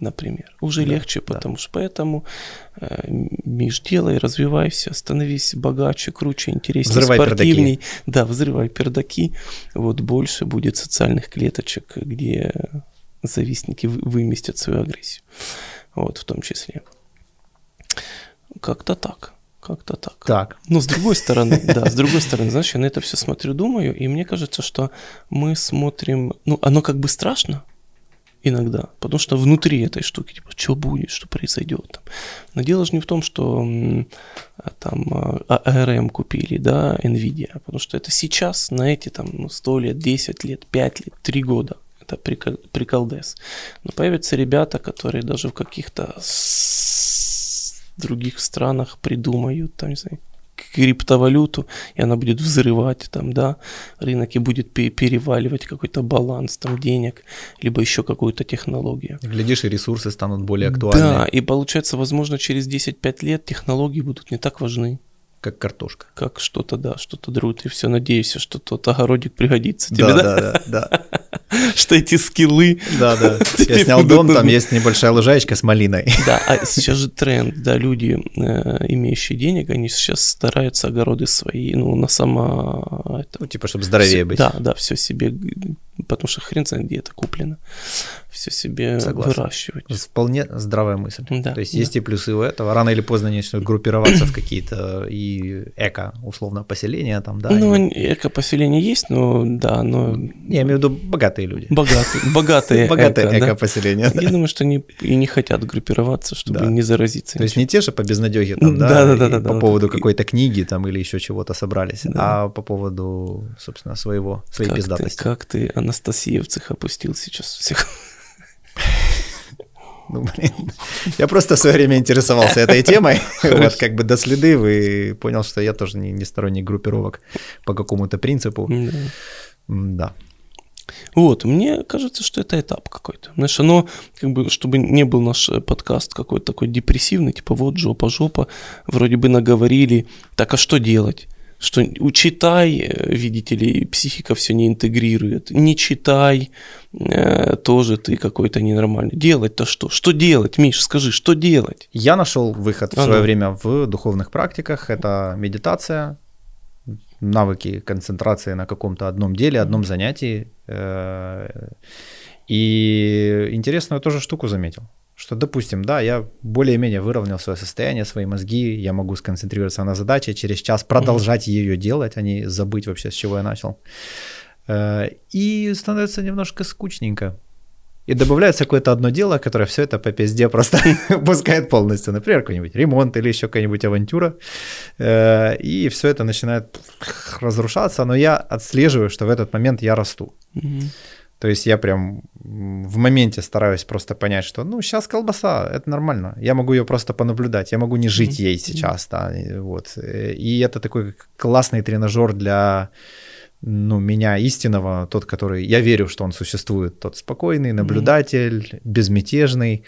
например. Уже Да, легче, да. потому что поэтому, э, Миш, делай, развивайся, становись богаче, круче, интереснее, Взрывай спортивней. Да, взрывай пердаки. Вот больше будет социальных клеточек, где завистники вы- выместят свою агрессию. Вот, в том числе. Как-то так. Как-то так. Так. Но с другой стороны, да, с другой стороны, знаешь, я на это все смотрю, думаю, и мне кажется, что мы смотрим, ну, оно как бы страшно иногда, потому что внутри этой штуки, типа, что будет, что произойдет там. Но дело же не в том, что а, там а, ARM купили, да, NVIDIA, потому что это сейчас на эти там ну, 100 лет, 10 лет, 5 лет, 3 года. Это прикол- приколдес. Но появятся ребята, которые даже в каких-то других странах придумают, там, не знаю, криптовалюту, и она будет взрывать там, да, рынок и будет пе- переваливать какой-то баланс там денег, либо еще какую-то технологию. Глядишь, и ресурсы станут более актуальны, Да, и получается, возможно, через 10-5 лет технологии будут не так важны, как картошка. как что-то, да, что-то друг. И все, надеюсь, что тот огородик пригодится тебе, да? да, да, Что эти скиллы да, да. Я снял дом, там есть небольшая лужаечка с малиной. Да, а сейчас же тренд, да, люди, э, имеющие денег, они сейчас стараются огороды свои, ну, на само... Это, Ну, типа, чтобы здоровее быть. Да, да, все себе, потому что хрен знает, где это куплено, все себе Согласен. выращивать. Вполне здравая мысль. Да, То есть да. есть и плюсы у этого. Рано или поздно они начнут группироваться в какие-то и эко, условно, поселения там, да. ну, и- эко-поселение есть, но да, но Я имею в виду богатые люди. богатые, богатые, Богатые эко-поселения. Я думаю, что они и не хотят группироваться, чтобы не заразиться. То есть не те же по безнадеге там, да, Да, да, по поводу какой-то книги там или еще чего-то собрались, а по поводу, собственно, своего, своей пиздатости. как ты Анастасиевцах опустил сейчас всех. Ну, блин. Я просто в свое время интересовался этой темой, вот как бы до следы и понял, что я тоже не, не сторонник группировок по какому-то принципу. Да. Да. Вот, мне кажется, что это этап какой-то. Знаешь, оно, как бы, чтобы не был наш подкаст какой-то такой депрессивный, типа вот жопа-жопа, вроде бы наговорили, так а что делать? Что учитай, э, видите ли, психика все не интегрирует. Не читай, э, тоже ты какой-то ненормальный. Делать-то что? Что делать, Миш, скажи, что делать? Я нашел выход в свое время в духовных практиках. Это медитация, навыки концентрации на каком-то одном деле, одном занятии. Э, и интересную тоже штуку заметил, что, допустим, да, я более-менее выровнял свое состояние, свои мозги, я могу сконцентрироваться на задаче, через час продолжать mm-hmm. ее делать, а не забыть вообще, с чего я начал. Э, и становится немножко скучненько и добавляется какое-то одно дело, которое все это по пизде просто пускает полностью. Например, какой-нибудь ремонт или еще какая-нибудь авантюра. Э, и все это начинает разрушаться, но я отслеживаю, что в этот момент я расту. То есть я прям в моменте стараюсь просто понять, что ну сейчас колбаса, это нормально. Я могу ее просто понаблюдать, я могу не жить ей сейчас, да, вот. И это такой классный тренажер для ну, меня истинного, тот, который... Я верю, что он существует, тот спокойный, наблюдатель, mm-hmm. безмятежный.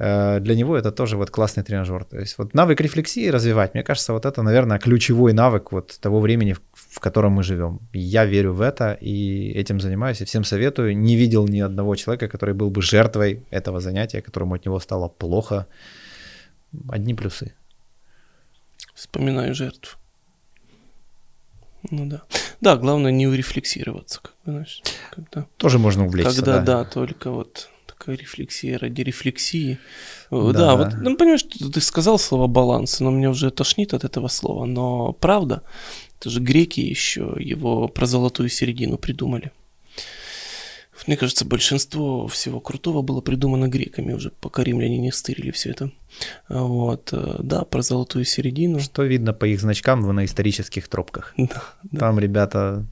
Э, для него это тоже вот классный тренажер. То есть вот навык рефлексии развивать, мне кажется, вот это, наверное, ключевой навык вот того времени, в котором мы живем. Я верю в это и этим занимаюсь, и всем советую. Не видел ни одного человека, который был бы жертвой этого занятия, которому от него стало плохо. Одни плюсы. Вспоминаю жертву. Ну да. Да, главное не урефлексироваться, как бы, знаешь, когда... Тоже можно увлечься, Когда, да. да, только вот такая рефлексия ради рефлексии. Да, да вот, ну, понимаешь, ты сказал слово баланс, но меня уже тошнит от этого слова, но правда, это же греки еще его про золотую середину придумали. Мне кажется, большинство всего крутого было придумано греками уже, пока римляне не стырили все это. Вот, э, да, про золотую середину. Что видно по их значкам на исторических тропках. Да, да. Там, ребята,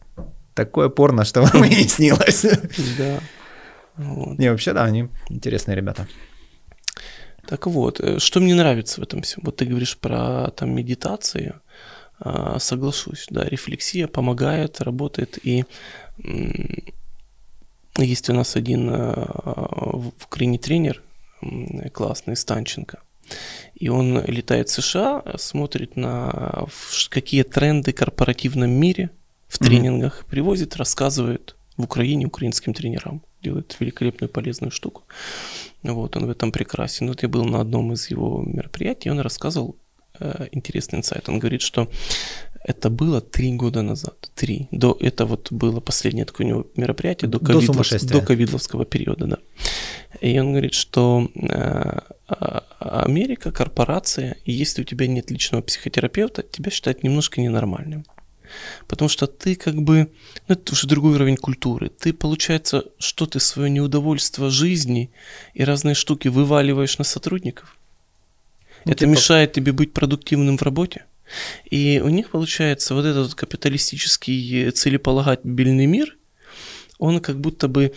такое порно, что вам и не снилось. Да. Вот. Не, вообще, да, они интересные ребята. Так вот, э, что мне нравится в этом всем? Вот ты говоришь про там медитацию, а, соглашусь, да, рефлексия помогает, работает, и есть у нас один э, в Украине тренер, классный, Станченко. И он летает в США, смотрит на какие тренды в корпоративном мире в тренингах, mm-hmm. привозит, рассказывает в Украине украинским тренерам. Делает великолепную полезную штуку. Вот, он в этом прекрасен. Вот я был на одном из его мероприятий, он рассказывал э, интересный инсайт. Он говорит, что это было три года назад. Три. До, это вот было последнее такое у него мероприятие до, ковидлов, до ковидловского периода, да. И он говорит, что э, а, Америка, корпорация, и если у тебя нет личного психотерапевта, тебя считают немножко ненормальным. Потому что ты как бы, ну это уже другой уровень культуры. Ты, получается, что ты свое неудовольствие жизни и разные штуки вываливаешь на сотрудников. Ну, это типа... мешает тебе быть продуктивным в работе. И у них получается вот этот капиталистический целеполагательный мир, он как будто бы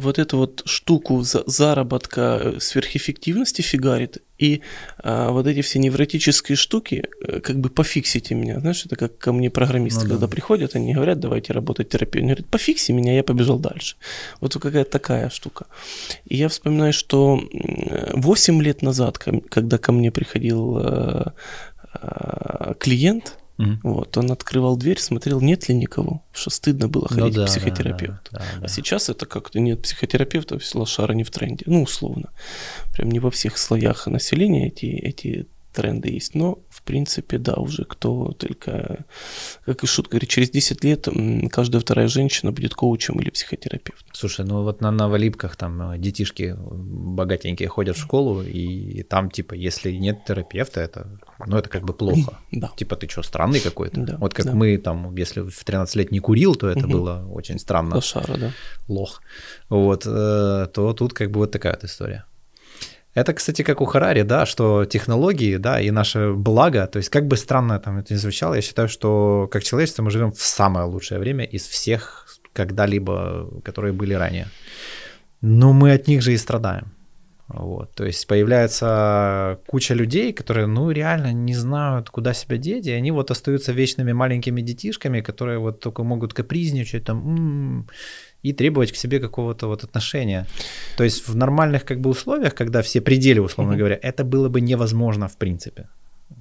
вот эту вот штуку заработка э, сверхэффективности фигарит, и а, вот эти все невротические штуки э, как бы пофиксите меня. Знаешь, это как ко мне программисты, ну, когда да. приходят, они говорят, давайте работать терапию. Они говорят, пофикси меня, я побежал дальше. Вот какая-то такая штука. И я вспоминаю, что 8 лет назад, когда ко мне приходил э, клиент, Угу. Вот, он открывал дверь, смотрел, нет ли никого, что стыдно было ну ходить ну, да, к психотерапевту. Да, да, да, а сейчас это как-то нет психотерапевта, лошара не в тренде, ну, условно. Прям не во всех слоях населения эти, эти тренды есть, но принципе, да, уже кто только, как и шутка говорит, через 10 лет каждая вторая женщина будет коучем или психотерапевтом. Слушай, ну вот на Новолипках там э, детишки богатенькие ходят в школу, и там, типа, если нет терапевта, это, ну, это как бы плохо. Да. Типа, ты что, странный какой-то? Да, вот как да. мы там, если в 13 лет не курил, то это угу. было очень странно. Лошара, да. Лох. Вот, э, то тут как бы вот такая вот история. Это, кстати, как у Харари, да, что технологии, да, и наше благо, то есть как бы странно там это ни звучало, я считаю, что как человечество мы живем в самое лучшее время из всех когда-либо, которые были ранее. Но мы от них же и страдаем. Вот, то есть появляется куча людей, которые, ну, реально не знают, куда себя деть, и они вот остаются вечными маленькими детишками, которые вот только могут капризничать там м-м, и требовать к себе какого-то вот отношения. То есть в нормальных как бы условиях, когда все пределы, условно mm-hmm. говоря, это было бы невозможно в принципе.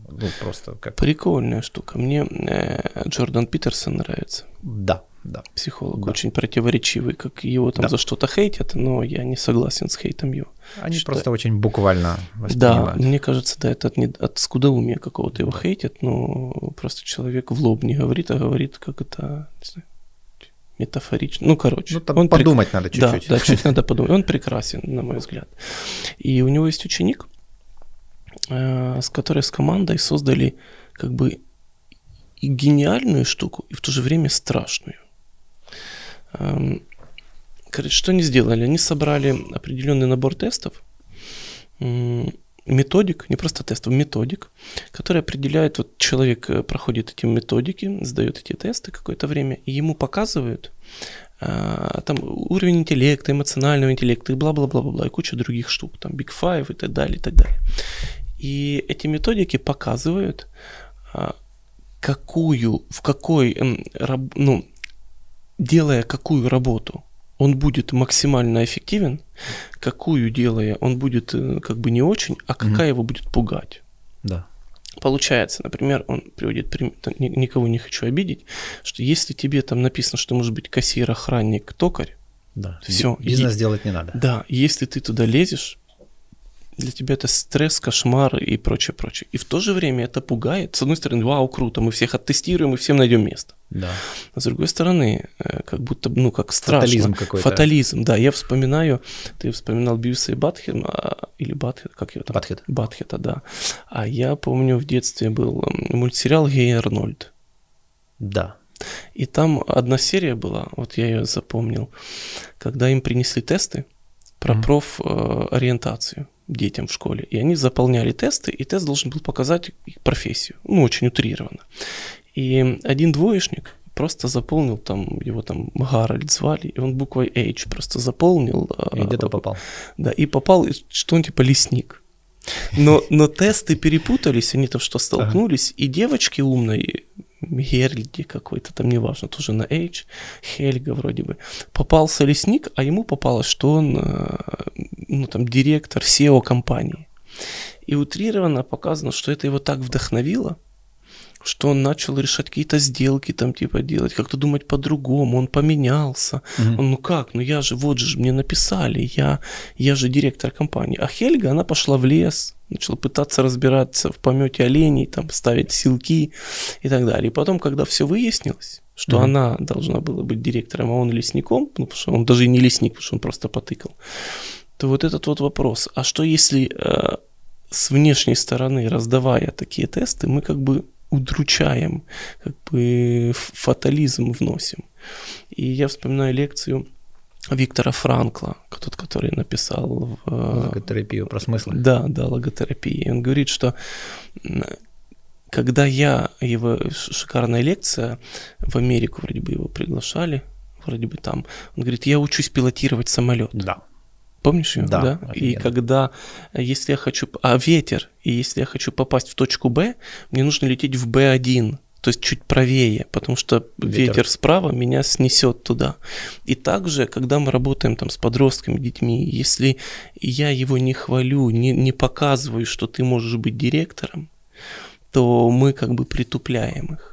Ну, просто как... Прикольная штука. Мне э, Джордан Питерсон нравится. Да, да. Психолог да. очень противоречивый, как его там да. за что-то хейтят, но я не согласен с хейтом его. Они что... просто очень буквально воспринимают. Да, мне кажется, да, это от, не... от скудоумия какого-то его хейтят, но просто человек в лоб не говорит, а говорит, как это, не знаю, метафорично. Ну, короче. Ну, там он подумать прек... надо чуть-чуть. Да, да, чуть надо подумать. Он прекрасен, на мой взгляд. И у него есть ученик, э, с которой с командой создали как бы и гениальную штуку, и в то же время страшную. Эм, короче, что они сделали? Они собрали определенный набор тестов, методик, не просто тестов, методик, который определяет, вот человек э, проходит эти методики, сдает эти тесты какое-то время, и ему показывают а, там уровень интеллекта, эмоционального интеллекта и бла-бла-бла-бла, и куча других штук, там Big Five и так далее, и так далее. И эти методики показывают, а, какую, в какой, ну, делая какую работу он будет максимально эффективен, какую делая он будет э, как бы не очень, а какая mm его будет пугать. Да. Получается, например, он приводит, никого не хочу обидеть, что если тебе там написано, что может быть кассир, охранник, токарь, да. все. Бизнес и, делать не надо. Да, если ты туда лезешь, для тебя это стресс, кошмар и прочее, прочее. И в то же время это пугает. С одной стороны, вау, круто, мы всех оттестируем и всем найдем место. Да. А с другой стороны, э, как будто, ну, как страшно. Фатализм какой-то. Фатализм, да. Я вспоминаю, ты вспоминал Бивса и Батхет, или Батхет, как его там? Батхет. Батхета, да. А я помню, в детстве был мультсериал «Гей Арнольд». Да. И там одна серия была, вот я ее запомнил, когда им принесли тесты про mm-hmm. профориентацию детям в школе. И они заполняли тесты, и тест должен был показать их профессию. Ну, очень утрированно. И один двоечник просто заполнил там, его там Гарольд звали, и он буквой H просто заполнил. И где-то попал. Да, и попал, что он типа лесник. Но, но тесты перепутались, они там что столкнулись, ага. и девочки умные, Геральди какой-то, там неважно, тоже на H, Хельга вроде бы, попался лесник, а ему попалось, что он, э, ну там, директор SEO компании. И утрированно показано, что это его так вдохновило, что он начал решать какие-то сделки там типа делать, как-то думать по-другому, он поменялся. Mm-hmm. Он, ну как, ну я же, вот же мне написали, я, я же директор компании. А Хельга, она пошла в лес, начала пытаться разбираться в помете оленей, там ставить силки и так далее. И потом, когда все выяснилось, что mm-hmm. она должна была быть директором, а он лесником, ну, потому что он даже и не лесник, потому что он просто потыкал, то вот этот вот вопрос, а что если э, с внешней стороны, раздавая такие тесты, мы как бы удручаем, как бы фатализм вносим. И я вспоминаю лекцию Виктора Франкла, тот, который написал... В, логотерапию про смысл. Да, да, логотерапия. И он говорит, что когда я, его шикарная лекция, в Америку вроде бы его приглашали, вроде бы там, он говорит, я учусь пилотировать самолет. Да. Помнишь ее? Да. да? И когда, если я хочу, а ветер, и если я хочу попасть в точку Б, мне нужно лететь в Б1, то есть чуть правее, потому что ветер, ветер справа меня снесет туда. И также, когда мы работаем там с подростками, детьми, если я его не хвалю, не, не показываю, что ты можешь быть директором, то мы как бы притупляем их.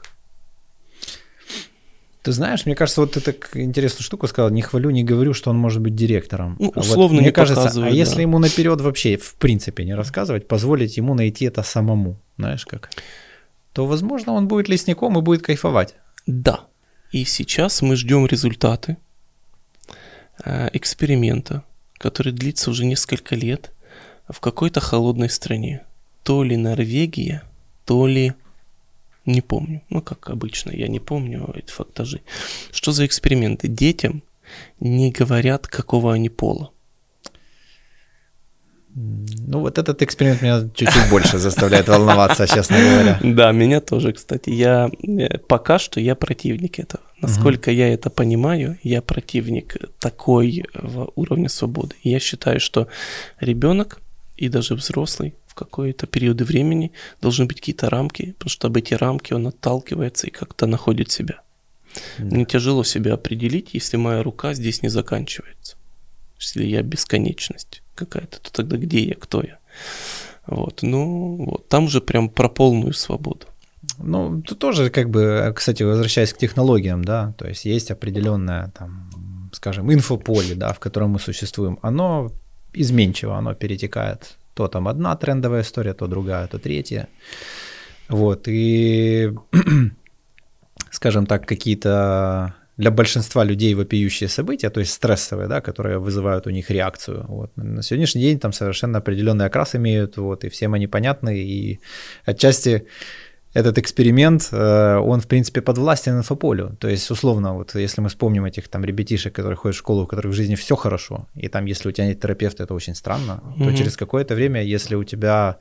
Ты знаешь, мне кажется, вот ты так интересную штуку сказал, не хвалю, не говорю, что он может быть директором. Ну, условно вот, не мне кажется, а да. если ему наперед вообще, в принципе, не рассказывать, позволить ему найти это самому, знаешь как, то, возможно, он будет лесником и будет кайфовать. Да. И сейчас мы ждем результаты э, эксперимента, который длится уже несколько лет в какой-то холодной стране. То ли Норвегия, то ли не помню. Ну, как обычно, я не помню эти фактажи. Что за эксперименты? Детям не говорят, какого они пола. Ну, вот этот эксперимент меня чуть-чуть больше заставляет волноваться, честно говоря. Да, меня тоже, кстати. Я э, пока что я противник этого. Насколько я это понимаю, я противник такой уровня свободы. я считаю, что ребенок и даже взрослый какие-то периоды времени должны быть какие-то рамки, потому что об эти рамки он отталкивается и как-то находит себя. Да. Мне тяжело себя определить, если моя рука здесь не заканчивается. Если я бесконечность какая-то, то тогда где я, кто я? Вот, ну, вот, там же прям про полную свободу. Ну, тут тоже, как бы, кстати, возвращаясь к технологиям, да, то есть есть определенное, там, скажем, инфополе, да, в котором мы существуем, оно изменчиво, оно перетекает. То там одна трендовая история, то другая, то третья. Вот, и, скажем так, какие-то для большинства людей вопиющие события, то есть стрессовые, да, которые вызывают у них реакцию. Вот. На сегодняшний день там совершенно определенный окрас имеют, вот, и всем они понятны, и отчасти этот эксперимент, э, он, в принципе, подвластен инфополю. То есть, условно, вот если мы вспомним этих там ребятишек, которые ходят в школу, у которых в жизни все хорошо, и там, если у тебя нет терапевта, это очень странно, mm-hmm. то через какое-то время, если у тебя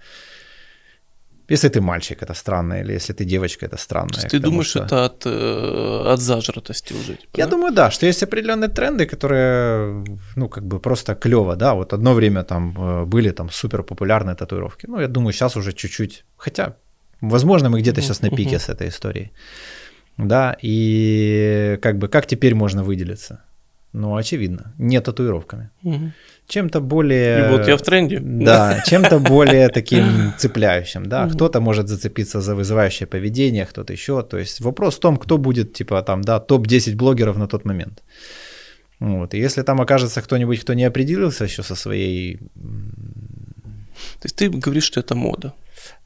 если ты мальчик, это странно, или если ты девочка, это странно. То есть ты думаешь, что... это от, э, от зажратости уже? Типа, Я да? думаю, да, что есть определенные тренды, которые, ну, как бы просто клево, да, вот одно время там э, были там супер популярные татуировки, ну, я думаю, сейчас уже чуть-чуть, хотя Возможно, мы где-то сейчас на пике с этой историей. Да, и как бы как теперь можно выделиться? Ну, очевидно, не татуировками. Чем-то более... И вот я в тренде. Да, чем-то более таким цепляющим, да. Кто-то может зацепиться за вызывающее поведение, кто-то еще. То есть вопрос в том, кто будет, типа, там, да, топ-10 блогеров на тот момент. Вот. И если там окажется кто-нибудь, кто не определился еще со своей... То есть ты говоришь, что это мода?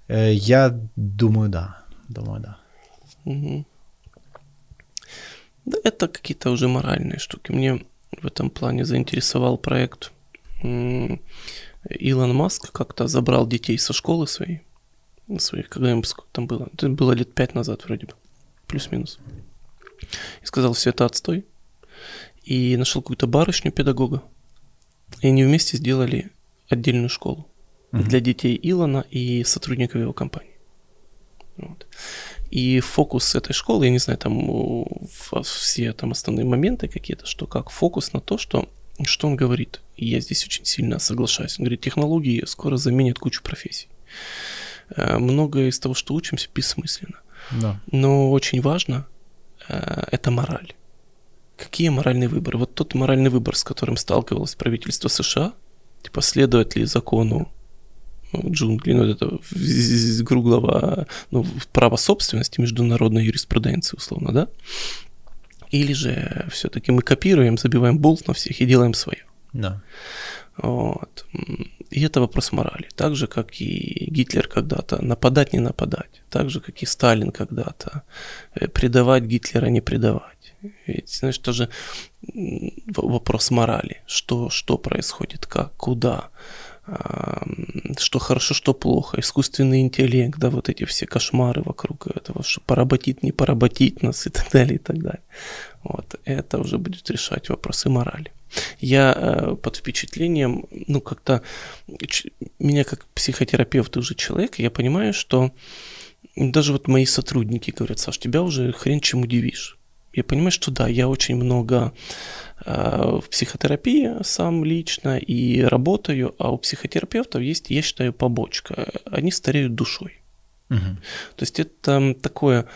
Э, я думаю, да. Думаю, да. Угу. Да, это какие-то уже моральные штуки. Мне в этом плане заинтересовал проект. Илон Маск как-то забрал детей со школы своей. Своих, когда им там было? Это было лет пять назад вроде бы. Плюс-минус. И сказал, все это отстой. И нашел какую-то барышню педагога. И они вместе сделали отдельную школу угу. для детей Илона и сотрудников его компании. Вот. И фокус этой школы, я не знаю, там все там основные моменты какие-то, что как фокус на то, что, что он говорит. И я здесь очень сильно соглашаюсь. Он говорит, технологии скоро заменят кучу профессий. Э, многое из того, что учимся, бессмысленно. Да. Но очень важно э, это мораль. Какие моральные выборы? Вот тот моральный выбор, с которым сталкивалось правительство США, типа следует ли закону джунгли, ну, это круглого ну, права собственности, международной юриспруденции, условно, да? Или же все-таки мы копируем, забиваем болт на всех и делаем свое. Да. Вот. И это вопрос морали. Так же, как и Гитлер когда-то. Нападать, не нападать. Так же, как и Сталин когда-то. Э, предавать Гитлера, не предавать. Ведь, знаешь, тоже вопрос морали. Что, что происходит, как, куда что хорошо, что плохо, искусственный интеллект, да, вот эти все кошмары вокруг этого, что поработит, не поработит нас и так далее, и так далее. Вот, это уже будет решать вопросы морали. Я э, под впечатлением, ну, как-то, меня как психотерапевт уже человек, я понимаю, что даже вот мои сотрудники говорят, Саш, тебя уже хрен чем удивишь я понимаю, что да, я очень много э, в психотерапии сам лично и работаю, а у психотерапевтов есть, я считаю, побочка. Они стареют душой. Угу. То есть это такое,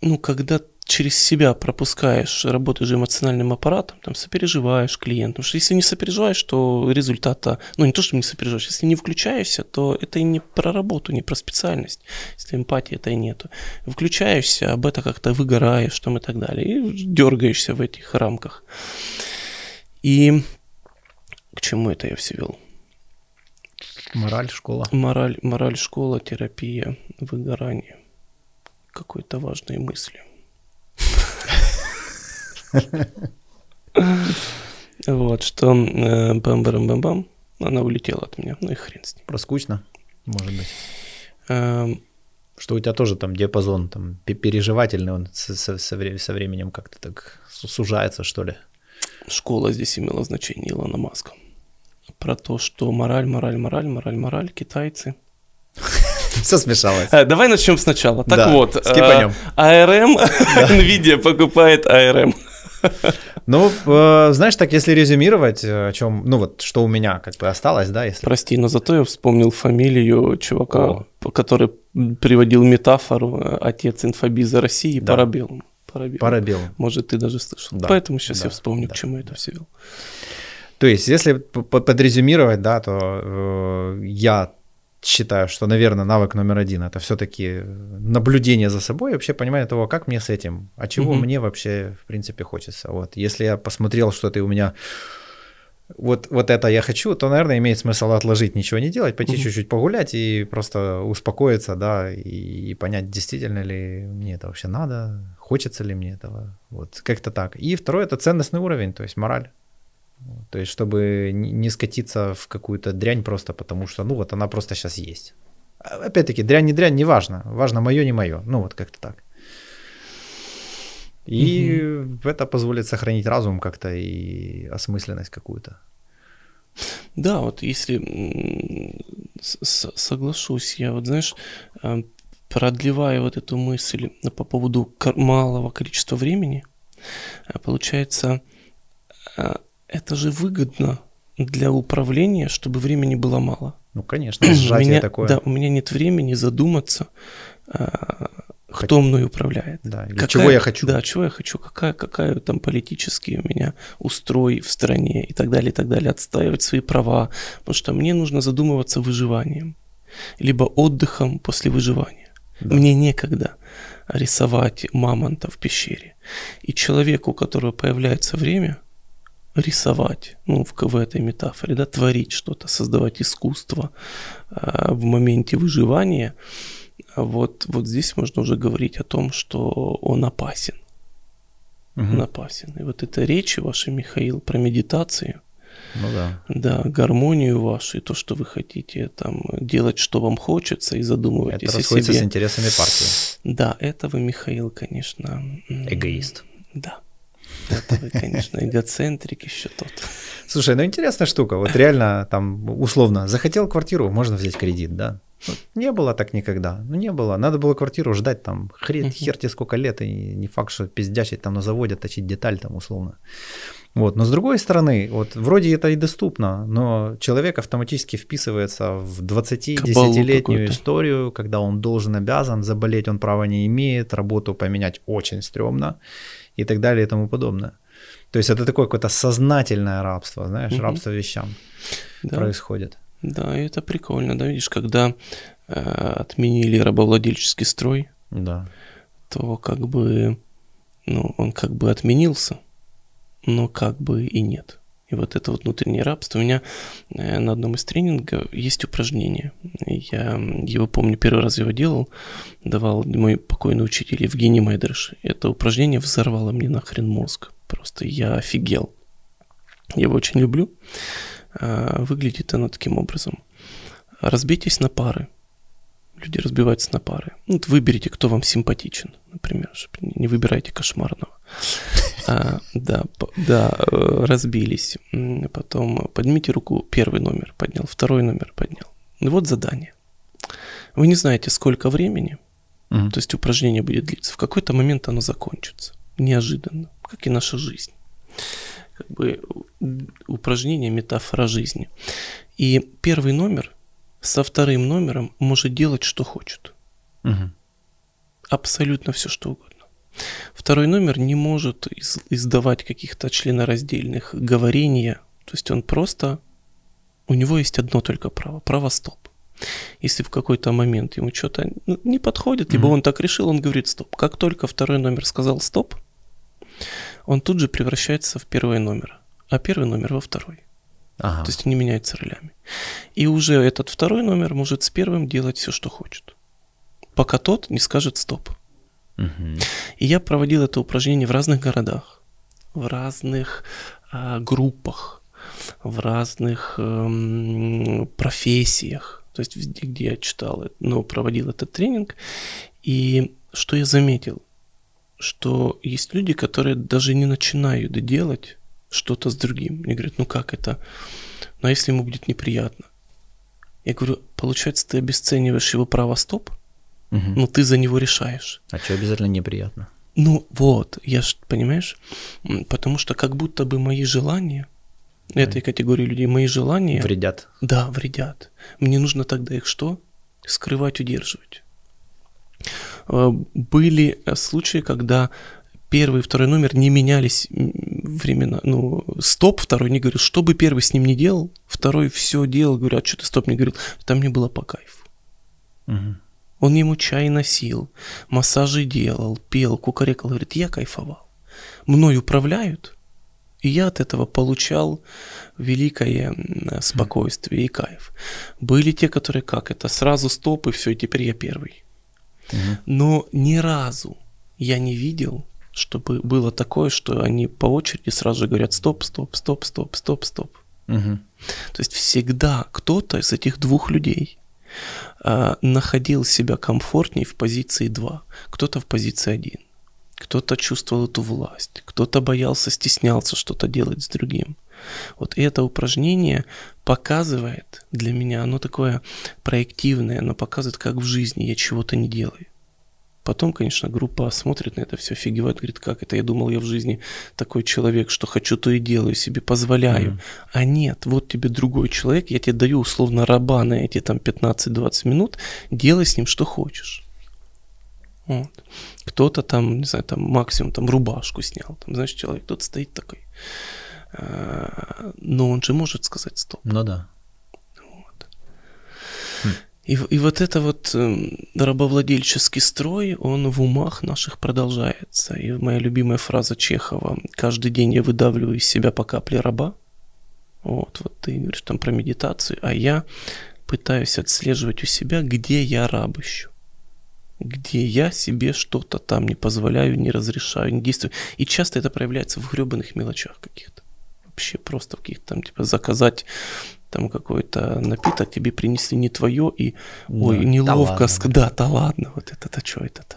ну, когда через себя пропускаешь, работаешь эмоциональным аппаратом, там, сопереживаешь клиенту. Потому что если не сопереживаешь, то результата, ну не то, что не сопереживаешь, если не включаешься, то это и не про работу, не про специальность. Если эмпатии это и нету. Включаешься, об этом как-то выгораешь там и так далее, и дергаешься в этих рамках. И к чему это я все вел? Мораль, школа. Мораль, мораль, школа, терапия, выгорание. Какой-то важной мысли. Вот, что э, бам-барам-бам-бам, она улетела от меня, ну и хрен с ним. Проскучно, может быть. Эм, что у тебя тоже там диапазон там переживательный, он со, со, со временем как-то так сужается, что ли? Школа здесь имела значение Илона Маска. Про то, что мораль, мораль, мораль, мораль, мораль, китайцы. Все смешалось. А, давай начнем сначала. Так Да, вот, скипанем. ARM, NVIDIA покупает ARM. Ну, э, знаешь, так если резюмировать, э, о чем, ну вот, что у меня как бы осталось, да, если... Прости, но зато я вспомнил фамилию чувака, О. который приводил метафору э, «Отец инфобиза России» Да. Парабеллум. Парабеллум. Парабел. Может, ты даже слышал. Да. Поэтому сейчас Да. я вспомню, Да. к чему это все вел. То есть, если подрезюмировать, да, то э, я считаю, что, наверное, навык номер один это все-таки наблюдение за собой, и вообще понимание того, как мне с этим, а чего Мгм. мне вообще, в принципе, хочется. Вот, если я посмотрел, что ты у меня вот, вот это я хочу, то, наверное, имеет смысл отложить, ничего не делать, пойти Мгм. чуть-чуть погулять и просто успокоиться, да, и, и понять, действительно ли мне это вообще надо, хочется ли мне этого, вот, как-то так. И второе, это ценностный уровень, то есть мораль. То есть, чтобы не скатиться в какую-то дрянь просто потому, что, ну, вот она просто сейчас есть. А, Опять-таки, дрянь не дрянь, не важно. Важно мое, не мое. Ну, вот как-то так. И это позволит сохранить разум как-то и осмысленность какую-то. Да, вот если соглашусь, я вот, знаешь, э, продлевая вот эту мысль по поводу малого количества времени, э, получается, э, это же выгодно для управления, чтобы времени было мало. Ну, конечно, у сжатие меня, такое. Да, у меня нет времени задуматься, э, кто мной управляет. Да, или Какая- чего я хочу. Да, чего я хочу, какая, какая там политические у меня устрой в стране и так далее, и так далее, отстаивать свои права, потому что мне нужно задумываться выживанием, либо отдыхом после выживания. Да. Мне некогда рисовать мамонта в пещере. И человеку, у которого появляется время, рисовать, ну, в, в этой метафоре, да, творить что-то, создавать искусство а, в моменте выживания, вот, вот здесь можно уже говорить о том, что он опасен. Мгм. Он опасен. И вот эта речь ваша, Михаил, про медитацию, Ну да. да, гармонию вашу, и то, что вы хотите там делать, что вам хочется, и задумываетесь Это о себе. с интересами партии. Да, это вы, Михаил, конечно... Эгоист. Да. Это вы, конечно, эгоцентрик еще тот. Слушай, ну интересная штука. Вот реально там условно захотел квартиру, можно взять кредит, да? Вот не было так никогда. Ну не было. Надо было квартиру ждать там хрен, хер тебе сколько лет, и не факт, что пиздячить там на заводе, точить деталь там условно. Вот. Но с другой стороны, вот вроде это и доступно, но человек автоматически вписывается в Кабалу 20-10-летнюю какую-то. историю, когда он должен, обязан, заболеть он права не имеет, работу поменять очень стрёмно и так далее и тому подобное. То есть это такое какое-то сознательное рабство, знаешь, Мгм. рабство вещам Да, происходит. да, и это прикольно, да, видишь, когда э, отменили рабовладельческий строй, Да. то как бы, ну, он как бы отменился, но как бы и нет. И вот это вот внутреннее рабство. У меня э, на одном из тренингов есть упражнение. Я его помню, первый раз его делал, давал мой покойный учитель Евгений Майдрыш. Это упражнение взорвало мне нахрен мозг. Просто я офигел. Я его очень люблю. А, Выглядит оно таким образом. Разбейтесь на пары. Люди разбиваются на пары. Ну, вот выберите, кто вам симпатичен, например, чтобы не- выбирайте кошмарного. А, да, да, э, разбились. Потом поднимите руку, первый номер поднял, второй номер поднял. И вот задание. Вы не знаете, сколько времени, Мгм. то есть упражнение будет длиться. В какой-то момент оно закончится. Неожиданно, как и наша жизнь. Как бы упражнение метафора жизни. И первый номер со вторым номером может делать, что хочет. Мгм. Абсолютно все, что угодно. Второй номер не может из- издавать каких-то членораздельных говорения. То есть он просто... У него есть одно только право. Право стоп. Если в какой-то момент ему что-то не подходит, либо Мгм. он так решил, он говорит стоп. Как только второй номер сказал стоп, он тут же превращается в первый номер, а первый номер во второй. Ага. То есть они меняются ролями. И уже этот второй номер может с первым делать все, что хочет. Пока тот не скажет стоп. Мгм. И я проводил это упражнение в разных городах, в разных а, группах, в разных эм, профессиях. То есть везде, где я читал, ну, проводил этот тренинг. И что я заметил? Что есть люди, которые даже не начинают делать что-то с другим. Они говорят, ну как это? Ну а если ему будет неприятно? Я говорю, получается, ты обесцениваешь его право стоп, Мгм. но ты за него решаешь. А что обязательно неприятно? Ну вот, я ж, понимаешь, потому что как будто бы мои желания, этой категории людей, мои желания, Вредят. да, вредят. Мне нужно тогда их что? Скрывать, удерживать. Э, Были э, случаи, когда первый и второй номер не менялись времена. Ну, стоп, второй не говорил, что бы первый с ним не делал, второй все делал, говорю, а что ты стоп не говорил? Там мне было по кайфу. Мгм. Он ему чай носил, массажи делал, пел, кукарекал. Говорит, я кайфовал. Мной управляют, и я от этого получал великое спокойствие и кайф. Были те, которые как это, сразу стоп, и все, и теперь я первый. Мгм. Но ни разу я не видел, чтобы было такое, что они по очереди сразу же говорят стоп, стоп, стоп, стоп, стоп, стоп. Мгм. То есть всегда кто-то из этих двух людей а, находил себя комфортнее в позиции 2, кто-то в позиции 1. Кто-то чувствовал эту власть, кто-то боялся, стеснялся что-то делать с другим. Вот и это упражнение показывает для меня, оно такое проективное, оно показывает, как в жизни я чего-то не делаю. Потом, конечно, группа смотрит на это все, офигевает, говорит, как это, я думал, я в жизни такой человек, что хочу, то и делаю, себе позволяю. Мгм. А нет, вот тебе другой человек, я тебе даю условно раба на эти там 15-20 минут, делай с ним что хочешь. Вот. Кто-то там, не знаю, там максимум там рубашку снял, там, знаешь, человек, тот стоит такой. А, Но он же может сказать стоп. Ну да. И, и вот это вот эм, рабовладельческий строй, он в умах наших продолжается. И моя любимая фраза Чехова «Каждый день я выдавливаю из себя по капле раба». Вот, вот ты говоришь там про медитацию, а я пытаюсь отслеживать у себя, где я раб ищу. Где я себе что-то там не позволяю, не разрешаю, не действую. И часто это проявляется в гребаных мелочах каких-то. Вообще просто в каких-то там, типа, заказать там какой-то напиток, тебе принесли не твое, и ой, Да, неловко. да ладно, да, да ладно, вот это-то что это-то.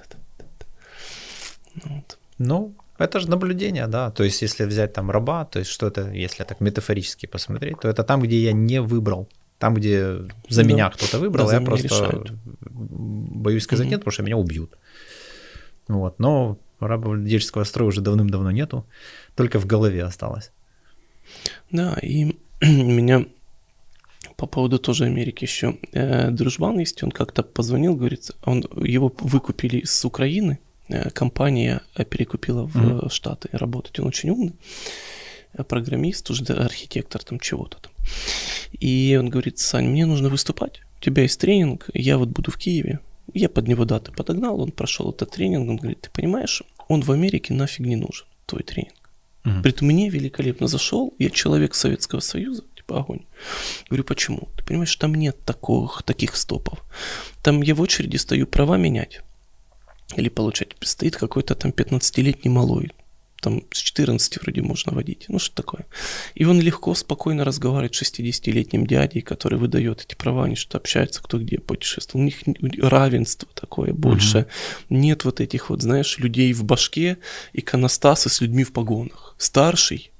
Вот. Ну, это же наблюдение, да. То есть, если взять там раба, то есть, что это, если так метафорически посмотреть, то это там, где я не выбрал. Там, где за Да. меня кто-то выбрал, Да, я просто решают. боюсь сказать Мгм. нет, потому что меня убьют. Вот. Но рабовладельческого строя уже давным-давно нету, только в голове осталось. Да, и меня по поводу тоже Америки еще э, дружбан есть, он как-то позвонил, говорит, он, его выкупили с Украины, э, компания перекупила в э, Штаты работать, он очень умный, э, программист, уже архитектор там чего-то там. И он говорит, Сань, мне нужно выступать, у тебя есть тренинг, я вот буду в Киеве. Я под него даты подогнал, он прошел этот тренинг, он говорит, ты понимаешь, он в Америке нафиг не нужен, твой тренинг. Мгм. Говорит, мне великолепно зашел, я человек Советского Союза, типа огонь. Говорю, почему? Ты понимаешь, там нет таких, таких стопов. Там я в очереди стою права менять или получать. Стоит какой-то там 15-летний малой, там с 14 вроде можно водить, ну что такое. И он легко, спокойно разговаривает с 60-летним дядей, который выдает эти права, они что-то общаются, кто где путешествовал. У них равенство такое больше. Нет вот этих вот, знаешь, людей в башке, иконостасы с людьми в погонах. Старший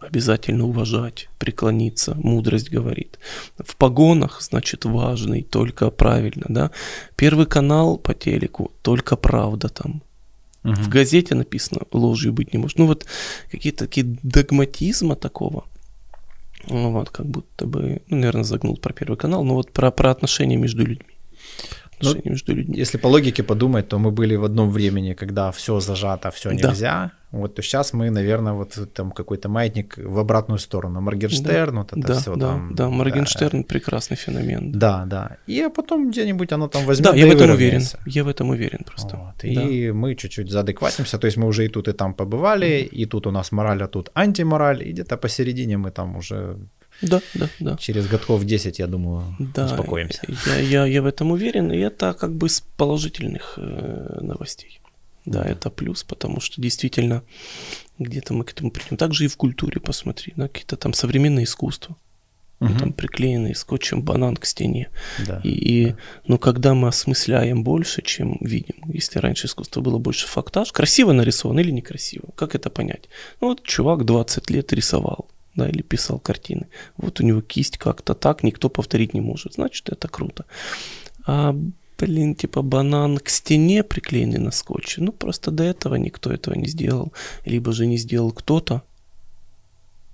обязательно уважать, преклониться, мудрость говорит. В погонах, значит, важный, только правильно, да. Первый канал по телеку, только правда там. Мгм. В газете написано, ложью быть не может. Ну вот какие-то такие догматизма такого. Ну Вот, как будто бы, ну, наверное, загнул про первый канал, но вот про, про отношения между людьми. Ну, Отношения между людьми. Если по логике подумать, то мы были в одном времени, когда все зажато, все Да. нельзя. Вот то сейчас мы, наверное, вот там какой-то маятник в обратную сторону. Моргенштерн, вот это да, все да, там. да, Моргенштерн прекрасный феномен. Да, Да, да. И а потом где-нибудь оно там возьмет. да я да в этом уверен. Я в этом уверен просто. Вот. Да. И мы чуть-чуть заадекватимся. То есть мы уже и тут, и там побывали, и тут у нас мораль, а тут антимораль, и где-то посередине мы там уже Да, да, да. через годков 10, я думаю, Да, успокоимся. Я, я, я в этом уверен, и это как бы с положительных э, новостей. Да, это плюс, потому что действительно где-то мы к этому придем. Также и в культуре посмотри, да, какие-то там современные искусства, Мгм. там приклеенный скотчем банан к стене. Да. И, и ну, когда мы осмысляем больше, чем видим, если раньше искусство было больше фактаж, красиво нарисовано или некрасиво, как это понять? Ну вот чувак 20 лет рисовал, да, или писал картины. Вот у него кисть как-то так, никто повторить не может. Значит, это круто. А, блин, типа банан к стене приклеенный на скотче. Ну, просто до этого никто этого не сделал. Либо же не сделал кто-то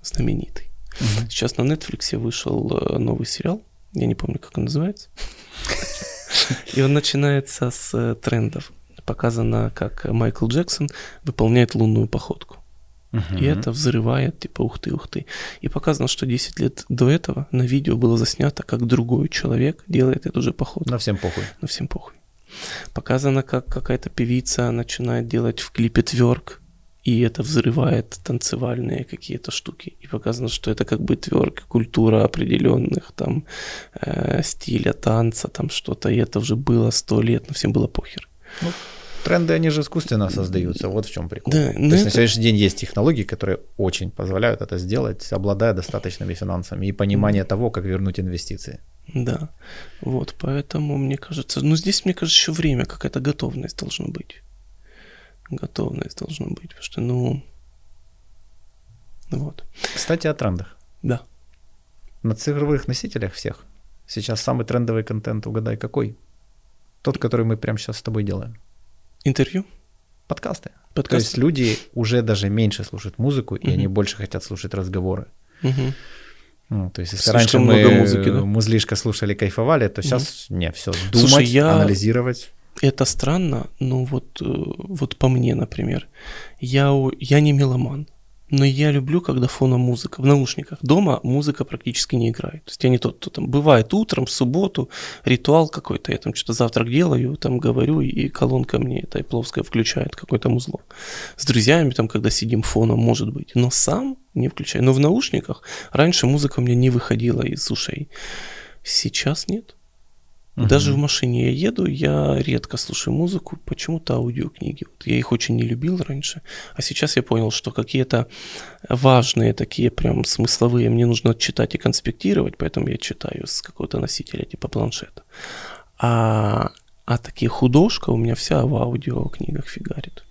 знаменитый. Угу. Сейчас на Netflix вышел э, новый сериал. Я не помню, как он называется. И он начинается с э, трендов. Показано, как Майкл Джексон выполняет лунную походку. Uh-huh. И это взрывает, типа, ух ты, ух ты. И показано, что 10 лет до этого на видео было заснято, как другой человек делает эту же походку. На всем похуй. На всем похуй. Показано, как какая-то певица начинает делать в клипе тверк, и это взрывает танцевальные какие-то штуки. И показано, что это как бы тверк, культура определенных там э, стиля танца, там что-то. И это уже было сто лет, но всем было похер. Ну, тренды, они же искусственно создаются, вот в чем прикол. Да, То есть это... на сегодняшний день есть технологии, которые очень позволяют это сделать, обладая достаточными финансами и понимание того, как вернуть инвестиции. Да, вот, поэтому мне кажется, ну здесь, мне кажется, еще время, какая-то готовность должна быть. Готовность должна быть, потому что, ну, вот. Кстати, о трендах. Да. На цифровых носителях всех сейчас самый трендовый контент, угадай какой? Тот, который мы прямо сейчас с тобой делаем. Интервью? Подкасты. Подкасты. То есть люди уже даже меньше слушают музыку, и они больше хотят слушать разговоры. Ну, то есть, если Слишком раньше мы музыки, да? музлишко слушали, кайфовали, то сейчас угу. не, все, думать, Слушай, я... анализировать. Это странно, но вот, э, вот по мне, например, я, я не меломан. Но я люблю, когда фоном музыка. В наушниках. Дома музыка практически не играет. То есть я не тот, кто там бывает утром, в субботу, ритуал какой-то. Я там что-то завтрак делаю, там говорю, и колонка мне эта Ипловская включает какое-то музло. С друзьями там, когда сидим фоном, может быть. Но сам не включаю. Но в наушниках раньше музыка у меня не выходила из ушей. Сейчас нет. Угу. Даже в машине я еду, я редко слушаю музыку, почему-то аудиокниги. Вот я их очень не любил раньше, а сейчас я понял, что какие-то важные такие прям смысловые мне нужно читать и конспектировать, поэтому я читаю с какого-то носителя типа планшета. А, а такие художка у меня вся в аудиокнигах фигарит.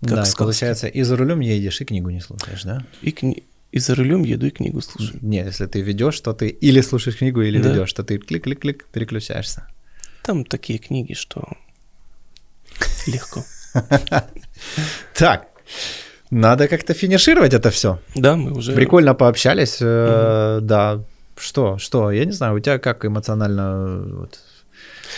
Как да, сказки. получается, и за рулем едешь, и книгу не слушаешь, да? И кни... И за рулем еду и книгу слушаю. Нет, если ты ведешь, то ты или слушаешь книгу, или да. ведешь, то ты клик-клик-клик переключаешься. Там такие книги, что легко. Так, надо как-то финишировать это все. Да, мы уже. Прикольно пообщались. Да. Что, что? Я не знаю, у тебя как эмоционально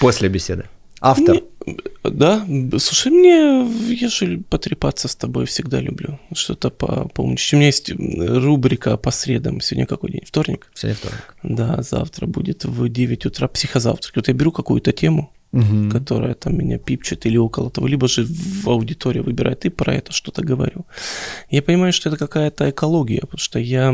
после беседы? Автор. Мне, да, слушай, мне, я же потрепаться с тобой всегда люблю. Что-то по, поумничать. У меня есть рубрика по средам. Сегодня какой день? Вторник? Сегодня вторник. Да, завтра будет в 9 утра психозавтрак. Вот я беру какую-то тему, угу. которая там меня пипчет или около того, либо же в аудитории выбирает и про это что-то говорю. Я понимаю, что это какая-то экология, потому что я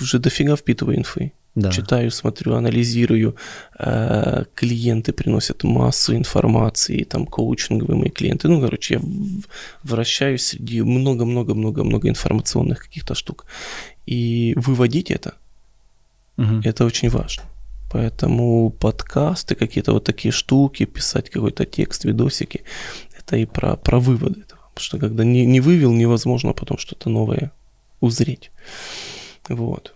уже дофига впитываю инфы. Да. Читаю, смотрю, анализирую. Э, клиенты приносят массу информации, там коучинговые мои клиенты. Ну, короче, я вращаюсь среди много-много-много-много информационных каких-то штук. И выводить это, угу. это очень важно. Поэтому подкасты, какие-то вот такие штуки, писать какой-то текст, видосики, это и про, про выводы. Потому что когда не, не вывел, невозможно потом что-то новое узреть. Вот.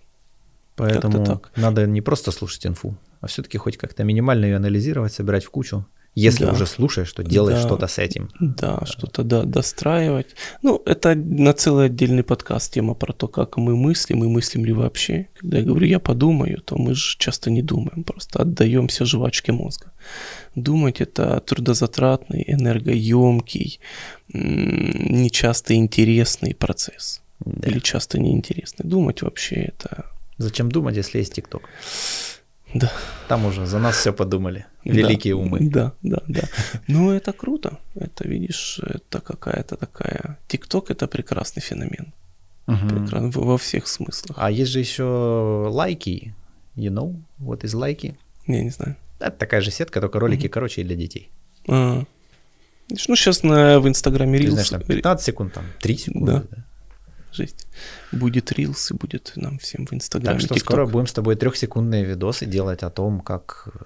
Поэтому так. надо не просто слушать инфу, а все-таки хоть как-то минимально ее анализировать, собирать в кучу. Если да. уже слушаешь, то делаешь да. что-то с этим. Да, да. что-то да, достраивать. Ну, это на целый отдельный подкаст тема про то, как мы мыслим, и мыслим ли вообще. Когда я говорю, я подумаю, то мы же часто не думаем, просто отдаемся жвачке мозга. Думать это трудозатратный, энергоемкий, нечасто интересный процесс. Да. Или часто неинтересный. Думать вообще это Зачем думать, если есть ТикТок? Да. Там уже за нас все подумали. Великие да, умы. Да, да, да. Ну, это круто. Это, видишь, это какая-то такая... ТикТок — это прекрасный феномен. Угу. Прекрасный во всех смыслах. А есть же еще лайки. You know what is лайки? Не, не знаю. Это такая же сетка, только ролики угу. короче и для детей. А. Ну, сейчас на, в Инстаграме Reels... знаешь, там 15 секунд, там 3 секунды. Да. да жесть. Будет рилс и будет нам всем в Инстаграме. Так что TikTok. скоро будем с тобой трехсекундные видосы делать о том, как э,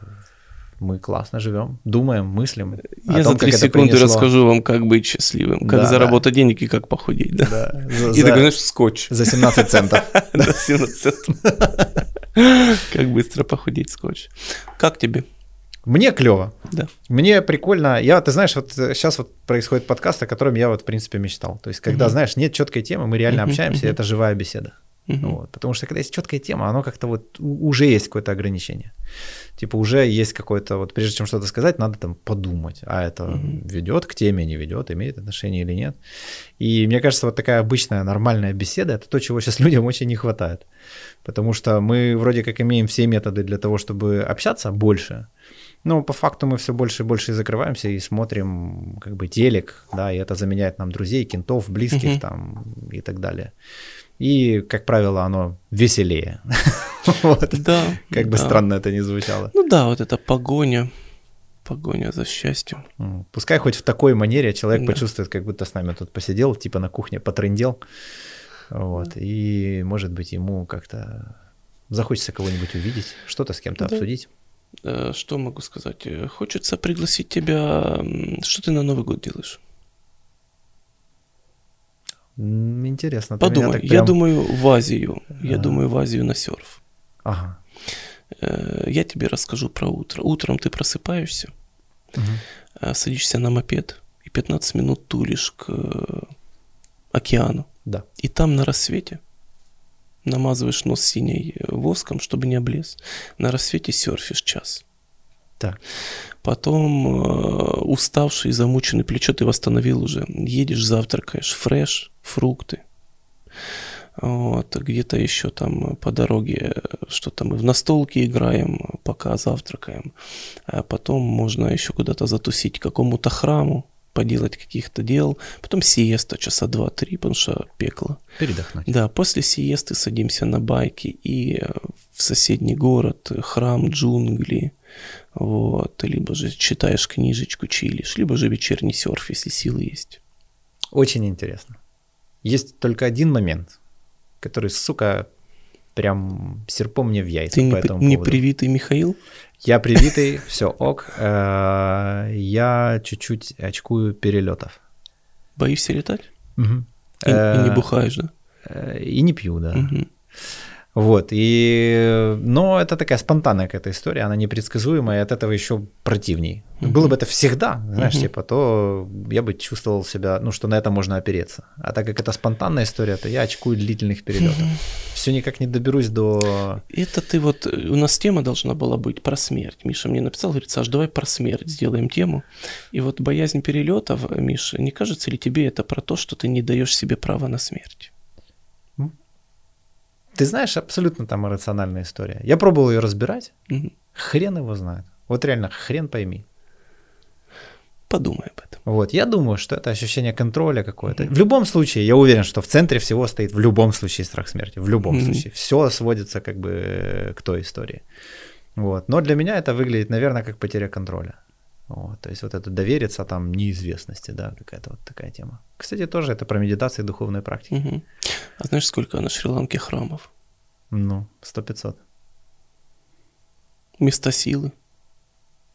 мы классно живем, думаем, мыслим. Я за три секунды расскажу вам, как быть счастливым, как да, заработать да. денег и как похудеть. Да. Да. За, и ты говоришь скотч. За 17 центов. За 17 центов. Как быстро похудеть скотч. Как тебе? Мне клево. Да. Мне прикольно. Я, ты знаешь, вот сейчас вот происходит подкаст, о котором я вот в принципе мечтал. То есть, когда, знаешь, нет четкой темы, мы реально общаемся, это живая беседа. Угу. Вот, потому что когда есть четкая тема, оно как-то вот уже есть какое-то ограничение. Типа уже есть какое-то вот прежде чем что-то сказать, надо там подумать, а это угу. ведет к теме, не ведет, имеет отношение или нет. И мне кажется, вот такая обычная нормальная беседа это то, чего сейчас людям очень не хватает, потому что мы вроде как имеем все методы для того, чтобы общаться больше. Но по факту мы все больше и больше закрываемся и смотрим как бы телек, да, и это заменяет нам друзей, кентов, близких угу. там и так далее и, как правило, оно веселее. вот. Да. Как бы странно это ни звучало. Ну да, вот это погоня, погоня за счастьем. Пускай хоть в такой манере человек почувствует, как будто с нами тут посидел, типа на кухне потрындел, вот, и, может быть, ему как-то захочется кого-нибудь увидеть, что-то с кем-то обсудить. Э, что могу сказать? Хочется пригласить тебя. Что ты на Новый год делаешь? Интересно. Подумай, прям... я думаю в Азию. Я думаю в Азию на серф. Ага. Э, я тебе расскажу про утро. Утром ты просыпаешься, угу. садишься на мопед и 15 минут тулишь к э, океану. Да. И там на рассвете намазываешь нос синей воском, чтобы не облез. На рассвете серфишь час. Так. Потом э, уставший, замученный, плечо ты восстановил уже. Едешь, завтракаешь, фреш, фрукты. Вот, где-то еще там по дороге что-то мы в настолке играем, пока завтракаем. А потом можно еще куда-то затусить к какому-то храму, поделать каких-то дел. Потом сиеста часа два-три, потому что пекло. Передохнуть. Да, после сиесты садимся на байки и в соседний город, храм, джунгли, вот, либо же читаешь книжечку, чилишь, либо же вечерний серф, если силы есть. Очень интересно. Есть только один момент, который, сука, прям серпом мне в яйца Ты по не, этому не поводу. привитый Михаил? Я привитый, все ок. Э, я чуть-чуть очкую перелетов. Боишься летать? Угу. И, и не бухаешь, да? Э, и не пью, да. Угу. Вот, и, но это такая спонтанная какая-то история, она непредсказуемая, и от этого еще противней. Mm-hmm. Было бы это всегда, знаешь, mm-hmm. типа, то я бы чувствовал себя, ну, что на это можно опереться. А так как это спонтанная история, то я очкую длительных перелетов. Mm-hmm. Все никак не доберусь до... Это ты вот, у нас тема должна была быть про смерть. Миша мне написал, говорит, Саш, давай про смерть сделаем тему. И вот боязнь перелетов, Миша, не кажется ли тебе это про то, что ты не даешь себе права на смерть? Ты знаешь, абсолютно там иррациональная история. Я пробовал ее разбирать. Угу. Хрен его знает. Вот реально, хрен пойми. Подумай об этом. Вот, я думаю, что это ощущение контроля какое-то. В любом случае, я уверен, что в центре всего стоит в любом случае страх смерти. В любом mm-hmm. случае. Все сводится как бы к той истории. Вот. Но для меня это выглядит, наверное, как потеря контроля. Вот, то есть вот это довериться там неизвестности, да, какая-то вот такая тема. Кстати, тоже это про медитации и духовные практики. Угу. А знаешь, сколько на Шри-Ланке храмов? Ну, сто пятьсот. Места силы.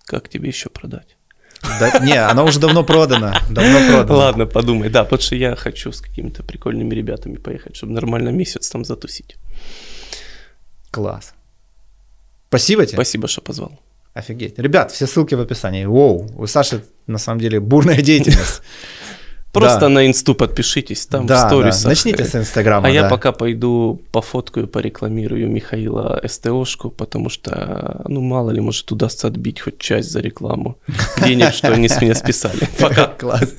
Как тебе еще продать? Да, не, оно уже давно продано. Давно продано. Ладно, подумай. Да, потому что я хочу с какими-то прикольными ребятами поехать, чтобы нормально месяц там затусить. Класс. Спасибо тебе. Спасибо, что позвал. Офигеть. Ребят, все ссылки в описании. Воу, у Саши на самом деле бурная деятельность. Просто да. на инсту подпишитесь, там да, в сторисах. Да. Начните с инстаграма. А да. я пока пойду пофоткаю, порекламирую Михаила СТОшку, потому что, ну, мало ли, может, удастся отбить хоть часть за рекламу денег, что они с меня списали. Пока. Класс.